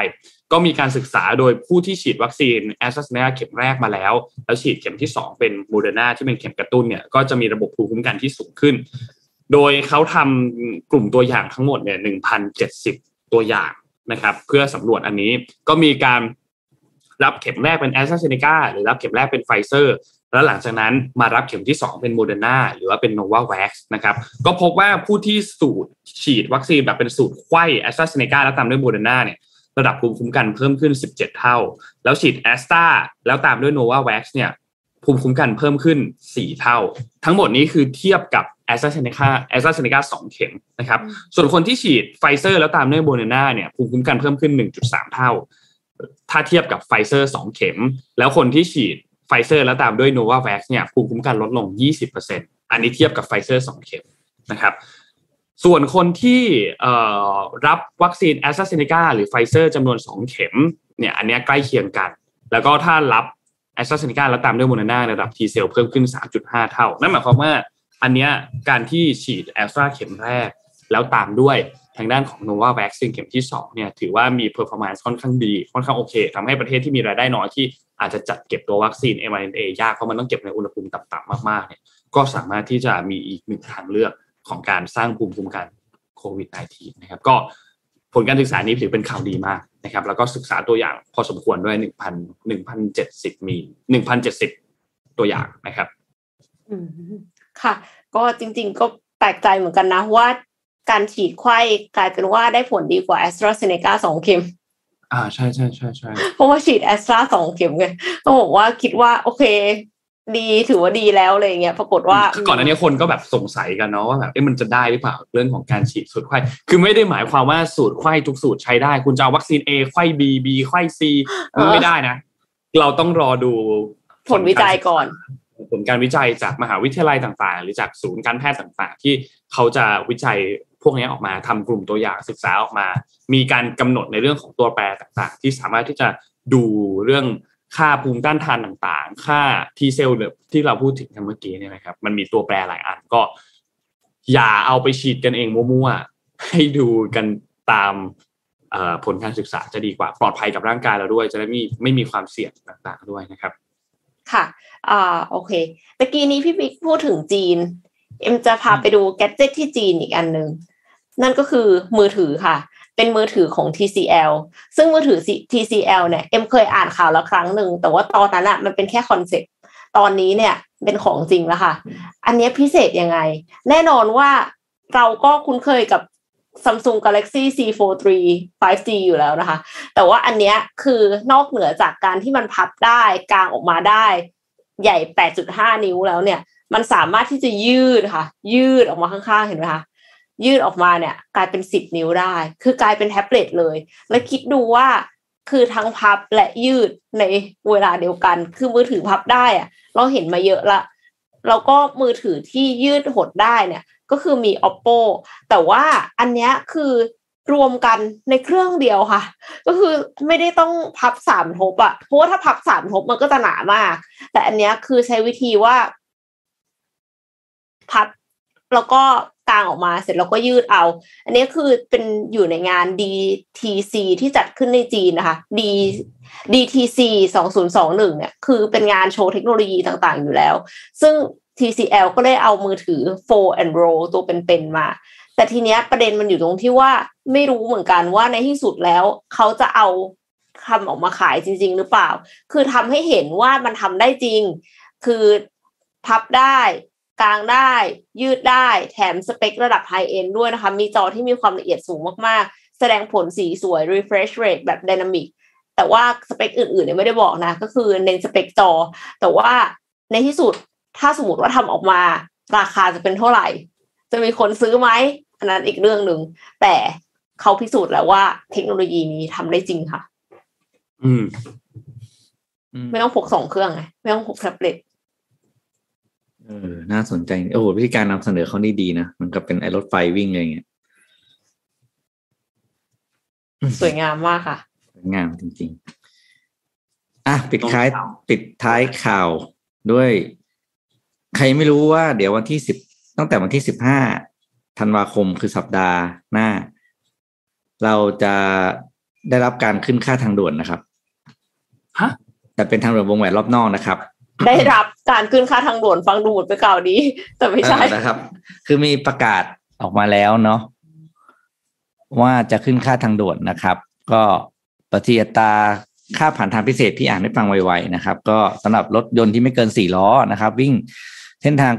ก็มีการศึกษาโดยผู้ที่ฉีดวัคซีนแอสตราเซเนกาเข็มแรกมาแล้ว แล้วฉีดเข็มที่ 2 เป็นโมเดอร์นาที่เป็นเข็มกระตุ้นเนี่ยก็จะมีระบบภูมิคุ้มกันที่สูงขึ้น โดยเขาทำกลุ่มตัวอย่างทั้งหมดเนี่ยหนึ่งพันเจ็ดสิบตัวอย่าง นะครับเพื่อสำรวจอันนี้ก็มีการรับเข็มแรกเป็นแอสตราเซเนกาหรือรับเข็มแรกเป็นไฟเซอร์แล้วหลังจากนั้นมารับเข็มที่ 2 เป็นโมเดอร์นาหรือว่าเป็นโนวาแว็กซ์นะครับก็พบว่าผู้ที่สูตรฉีดวัคซีนแบบเป็นสูตรไขว้แอสตราเซเนกาแล้วตามด้วยโมเดอร์นาเนี่ยระดับภูมิคุ้มกันเพิ่มขึ้น 17 เท่า แล้วฉีดแอสตราแล้วตามด้วยโนวาแว็กซ์เนี่ยภูมิคุ้มกันเพิ่มขึ้น 4 เท่า ทั้งหมดนี้คือเทียบกับ แอสตราเซเนกาแอสตราเซเนกาสองเข็มนะครับส่วนคนที่ฉีดไฟเซอร์แล้วตามด้วยโมเดอร์นาเนี่ยภูมิคุ้มกันเพิ่มขึ้น 1.3 เท่า ถ้าเทียบกับไฟเซอร์2เข็ม แล้วคนที่ฉีดไฟเซอร์แล้วตามด้วยโนวาแว็กซ์เนี่ยภูมิคุ้มกันลดลง 20%อันนี้เทียบกับไฟเซอร์2เข็มนะครับส่วนคนที่รับวัคซีนแอสตราเซเนกาหรือไฟเซอร์จำนวน 2 เข็มเนี่ยอันนี้ใกล้เคียงกัน แล้วก็ถ้ารับแอสตราเซเนกาแล้วตามด้วยโมเดอร์นาระดับ T cell เพิ่มขึ้น 3.5 เท่า นั่นหมายความว่า อันเนี้ยการที่ฉีดแอสตราเข็มแรก แล้วตามด้วยทางด้านของโนวาแว็กซ์เข็มที่2เนี่ยถือว่ามี performance ค่อนข้างดี ค่อนข้างโอเคทำให้ประเทศที่มีรายได้น้อยที่อาจจะจัดเก็บตัววัคซีน mRNA ยากเพราะมันต้องเก็บในอุณหภูมิต่ำๆมากๆเนี่ยก็สามารถที่จะมีอีกหนึ่งทางเลือกของการสร้างภูมิคุ้มกันโควิด -19 นะครับก็ผลการศึกษานี้ถือเป็นข่าวดีมากนะครับ แล้วก็ศึกษาตัวอย่างพอสมควรด้วยหนึ่งพันหนึ่งพันเจ็ดสิบมีหนึ่งพันเจ็ดสิบตัวอย่างนะครับ ค่ะ ก็จริง ๆ ก็แปลกใจเหมือนกันนะว่าการฉีดไข้กลายเป็นว่าได้ผลดีกว่าแอสตราเซเนกาสองเข็ม อ่าใช่ใช่ใช่ใช่เพราะว่าฉีดแอสตราสองเข็มไงก็บอกว่าคิดว่าโอเค ดีถือว่าดีแล้วเลยเงี้ยปรากฏว่าก่อนอันนี้คนก็แบบสงสัยกันเนาะว่าแบบเอ๊ะมันจะได้หรือเปล่าเรื่องของการฉีดสูตรไข้คือไม่ได้หมายความว่าสูตรไข้ทุกสูตรใช้ได้ คุณจะเอาวัคซีน A ไข้ B B ไข้ C มันไม่ได้นะ เราต้องรอดูผลวิจัยก่อน ผลการวิจัยจากมหาวิทยาลัยต่างๆ หรือจากศูนย์การแพทย์ต่างๆ ที่เขาจะวิจัยพวกนี้ออกมาทำกลุ่มตัวอย่างศึกษาออกมา มีการกำหนดในเรื่องของตัวแปรต่างๆ ที่สามารถที่จะดูเรื่องค่าภูมิต้านทานต่างๆ ค่าทีเซลที่เราพูดถึงเมื่อกี้เนี่ยนะครับ มันมีตัวแปรหลายอันก็ อย่าเอาไปฉีดกันเองมั่วๆ ให้ดูกันตามผลการศึกษาจะดีกว่าปลอดภัยกับร่างกายเราด้วย จะได้ไม่ไม่มีความเสี่ยงต่างๆด้วยนะครับ ค่ะ อ่าโอเคตะกี้นี้พี่บิ๊กพูดถึงจีน เอ็มจะพาไปดูแกจเจ็ตที่จีนอีกอันหนึ่งนั่นก็คือมือถือค่ะ เป็นมือถือของ TCL ซึ่งมือถือ TCL เนี่ยเอ็มเคยอ่านข่าวแล้วครั้งหนึ่งแต่ว่าตอนนั้นอะมันเป็นแค่คอนเซ็ปต์ตอนนี้เนี่ยเป็นของจริงแล้วค่ะ อันนี้พิเศษยังไง แน่นอนว่าเราก็คุ้นเคยกับ Samsung Galaxy Z Fold3 5G อยู่แล้วนะคะ แต่ว่าอันเนี้ยคือนอกเหนือจากการที่มันพับได้กางออกมาได้ ใหญ่ 8.5 นิ้วแล้วเนี่ย มันสามารถที่จะยืดค่ะ ยืดออกมาข้างๆ เห็นไหมคะยืดออกมาเนี่ย กลายเป็น 10 นิ้วได้ คือกลายเป็นแท็บเล็ตเลย แล้วคิดดูว่าคือทั้งพับและยืดในเวลาเดียวกัน คือมือถือพับได้อะเราเห็นมาเยอะละแล้วก็มือถือที่ยืดหดได้เนี่ย ก็คือมี oppo แต่ว่าอันเนี้ยคือ รวมกันในเครื่องเดียวค่ะ ก็คือไม่ได้ต้องพับสามทบอะเพราะว่าถ้าพับสามทบมันก็จะหนามาก แต่อันเนี้ยคือใช้วิธีว่า พับแล้วก็กางออกมาเสร็จแล้วก็ยืดเอา อันนี้คือเป็นอยู่ในงาน DTC ที่จัดขึ้นในจีนนะคะ D DTC 2021เนี่ย คือเป็นงานโชว์เทคโนโลยีต่างๆอยู่แล้ว ซึ่ง TCL ก็ได้เอามือถือ Fold and Roll ตัวเป็นๆมา แต่ทีเนี้ยประเด็นมันอยู่ตรงที่ว่าไม่รู้เหมือนกันว่าในที่สุดแล้ว เขาจะเอาทำออกมาขายจริง ๆ หรือเปล่า คือทำให้เห็นว่ามันทำได้จริง คือพับได้กลางได้ ยืดได้ แถมสเปคระดับไฮเอ็นด้วยนะคะ มีจอที่มีความละเอียดสูงมากๆ แสดงผลสีสวย refresh rate แบบ dynamic แต่ว่าสเปคอื่นๆเนี่ยไม่ได้บอกนะ ก็คือเน้นสเปคจอ แต่ว่าในที่สุดถ้าสมมติว่าทำออกมา ราคาจะเป็นเท่าไหร่ จะมีคนซื้อไหม อันนั้นอีกเรื่องหนึ่งแต่เขาพิสูจน์แล้วว่าเทคโนโลยีนี้ทำได้จริงค่ะ อืมไม่ต้องพกสองเครื่องไงไม่ต้องพกแท็บเล็ตเออ น่าสนใจ โอ้โหวิธีการนำเสนอเขานี่ดีนะ มันก็เป็นไอรถไฟวิ่งอะไรเงี้ย สวยงามมากค่ะ สวยงามจริง ๆ อะ ปิดท้ายปิดท้ายข่าวด้วย ใครไม่รู้ว่าเดี๋ยววันที่สิบตั้งแต่วันที่สิบห้า ธันวาคมคือสัปดาห์หน้า เราจะได้รับการขึ้นค่าทางด่วนนะครับฮะแต่เป็นทางด่วนวงแหวนรอบนอกนะครับ ได้รับการขึ้นค่าทางด่วนฟังดูหมดไปเก่าดีแต่ไม่ใช่นะครับ คือมีประกาศออกมาแล้วเนาะว่าจะขึ้นค่าทางด่วนนะครับ ก็ปฏิอัตราค่าผ่านทางพิเศษพี่อ่านให้ฟังไวๆนะครับ ก็สำหรับรถยนต์ที่ไม่เกินสี่ล้อนะครับ วิ่งเส้นทาง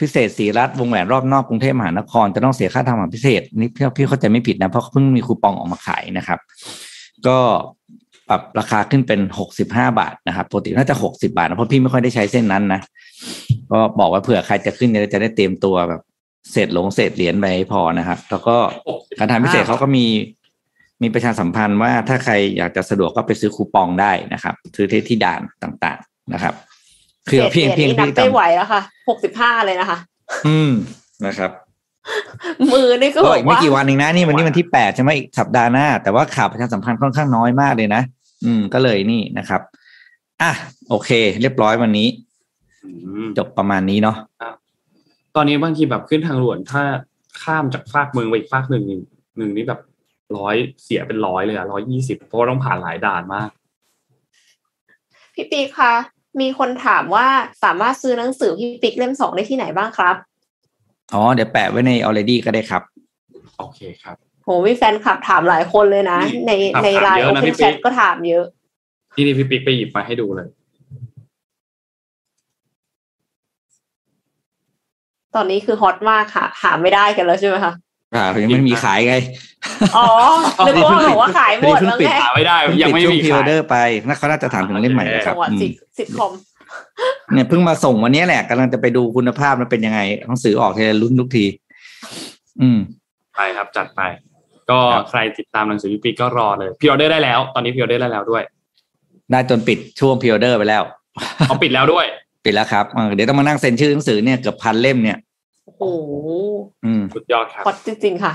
พิเศษสีรัฐวงแหวนรอบนอกกรุงเทพมหานครจะต้องเสียค่าทางผ่านพิเศษนี่พี่เข้าใจไม่ผิดนะเพราะเพิ่งมีคูปองออกมาขายนะครับ ก็ปรับราคาขึ้นเป็นหกสิบห้าบาทนะครับปกติน่าจะหกสิบาทนะเพราะพี่ไม่ค่อยได้ใช้เส้นนั้นนะก็บอกว่าเผื่อใครจะขึ้นจะได้เตรียมตัวแบบเศษหลงเศษเหรียญไปพอนะครับ แล้วก็การทางพิเศษเขาก็มีมีประชาสัมพันธ์ว่าถ้าใครอยากจะสะดวกก็ไปซื้อคูปองได้นะครับ ซื้อที่ที่ด่านต่างๆนะครับ คือเพียงเพียงพี่ไม่ไหวแล้วค่ะหกสิบห้าเลยนะคะ อืมนะครับ มือนี่ก็บอกว่าไม่กี่วันเองนะนี่วันนี้วันที่แปดใช่ไหมอีกสัปดาห์หน้า แต่ว่าข่าวประชาสัมพันธ์ค่อนข้างน้อยมากเลยนะอืมก็เลยนี่นะครับอะโอเค เรียบร้อยวันนี้จบประมาณนี้เนาะตอนนี้บางทีแบบขึ้นทางด่วนถ้าข้ามจากฟากเมืองไปอีกฟากหนึ่งหนึ่งนี่แบบร้อยเสียเป็นร้อยเลยอะร้อยยี่สิบเพราะต้องผ่านหลายด่านมาก พี่ปีคะ มีคนถามว่าสามารถซื้อหนังสือพี่ปิ๊กเล่มสองได้ที่ไหนบ้างครับ อ๋อ เดี๋ยวแปะไว้ใน already ก็ได้ครับ โอเคครับโหมีแฟนคลับถามหลายคนเลยนะ ในในไลน์โอเพนแชทก็ถามเยอะ ที่นี่พี่ปิ๊กไปหยิบมาให้ดูเลย ตอนนี้คือฮอตมากค่ะหาไม่ได้กันแล้วใช่ไหมคะ อ่ายังไม่มีขายไง อ๋อนึกว่าบอกว่าขายหมดแล้วไงหาไม่ได้ ยังไม่มี pre-orderร์ไปน่าเขาน่าจะถามถึงเล่มใหม่ครับสิบคอมเนี่ยเพิ่งมาส่งวันนี้แหละกำลังจะไปดูคุณภาพมันเป็นยังไงหนังสือออกทีลุ้นทุกที อืม ไปครับจัดไป ก็ใครติดตามหนังสือพี่ปีก็รอเลย pre-order ได้แล้ว ตอนนี้ pre-order ได้แล้วด้วย ได้จนปิดช่วง pre-order ไปแล้วเขาปิดแล้วด้วย ปิดแล้วครับเดี๋ยวต้องมานั่งเซ็นชื่อหนังสือเนี่ยเกือบพันเล่มเนี่ย โอ้โหอืมสุดยอดครับฮอตจริงๆค่ะ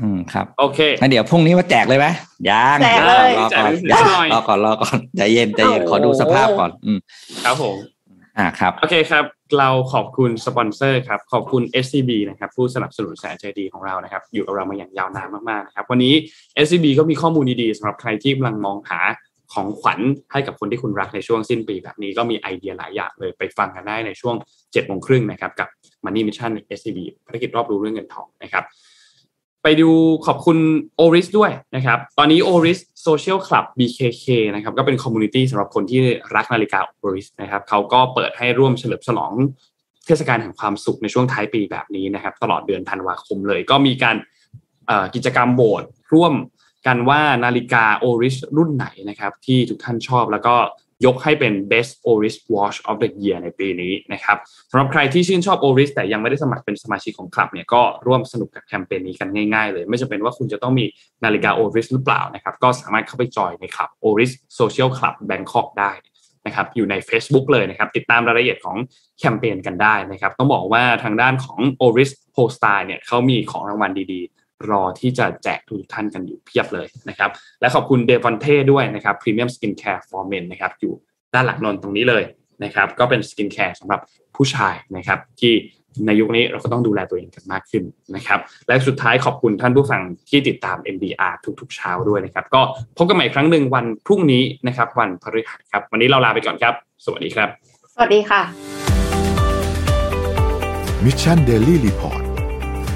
อืมครับ โอเคงั้นเดี๋ยวพรุ่งนี้มาแจกเลยไหมยังแจกเลยรอก่อนแจกเลยรอก่อนรอก่อนใจเย็นใจเย็นโอ้โหขอดูสภาพก่อน อืมครับผมอ่าครับ โอเคครับ เราขอบคุณสปอนเซอร์ครับ ขอบคุณ SCB นะครับ ผู้สนับสนุนแสนใจดีของเรานะครับ อยู่กับเรามาอย่างยาวนานมากๆนะครับ วันนี้ SCB ก็มีข้อมูลดีๆสำหรับใครที่กำลังมองหาของขวัญให้กับคนที่คุณรักในช่วงสิ้นปีแบบนี้ก็มีไอเดียหลายอย่างเลยไปฟังกันได้ในช่วง7จ็ดโมงครึ่งนะครับ กับ Money Mission SCB ภารกิจรอบรู้เรื่องเงินทองนะครับ ไปดูขอบคุณ Oris ด้วยนะครับ ตอนนี้ Oris Social Club BKK นะครับก็เป็นคอมมูนิตี้สำหรับคนที่รักนาฬิกา Oris นะครับเขาก็เปิดให้ร่วมเฉลิมฉลองเทศกาลแห่งความสุขในช่วงท้ายปีแบบนี้นะครับ ตลอดเดือนธันวาคมเลย ก็มีการกิจกรรมโบสร่วมกันว่านาฬิกา Oris รุ่นไหนนะครับที่ทุกท่านชอบแล้วก็ ยกให้เป็น best Oris watch of the year ในปีนี้นะครับสำหรับใครที่ชื่นชอบ Oris แต่ยังไม่ได้สมัครเป็นสมาชิกของคลับเนี่ยก็ร่วมสนุกกับแคมเปญนี้กันง่ายๆเลย ไม่จำเป็นว่าคุณจะต้องมีนาฬิกา Oris หรือเปล่านะครับก็สามารถเข้าไปจอยในคลับ Oris Social Club Bangkok ได้นะครับอยู่ใน Facebook เลยนะครับติดตามรายละเอียดของแคมเปญกันได้นะครับต้องบอกว่าทางด้านของ Oris p o s t a r เนี่ยเขามีของรางวัลดีๆ รอที่จะแจกทุกท่านกันอยู่เพียบเลยนะครับ และขอบคุณเดวอนเท่ด้วยนะครับ Premium Skin Care for Men นะครับอยู่ด้านหลังนนตรงนี้เลยนะครับก็เป็นสกินแคร์สำหรับผู้ชายนะครับที่ในยุคนี้เราก็ต้องดูแลตัวเองกันมากขึ้นนะครับ และสุดท้ายขอบคุณท่านผู้ฟังที่ติดตาม MDR ทุกๆเช้าด้วยนะครับ ก็พบกันใหม่อีกครั้งหนึ่งวันพรุ่งนี้นะครับ วันพฤหัสครับ วันนี้เราลาไปก่อนครับ สวัสดีครับ สวัสดีค่ะ Mission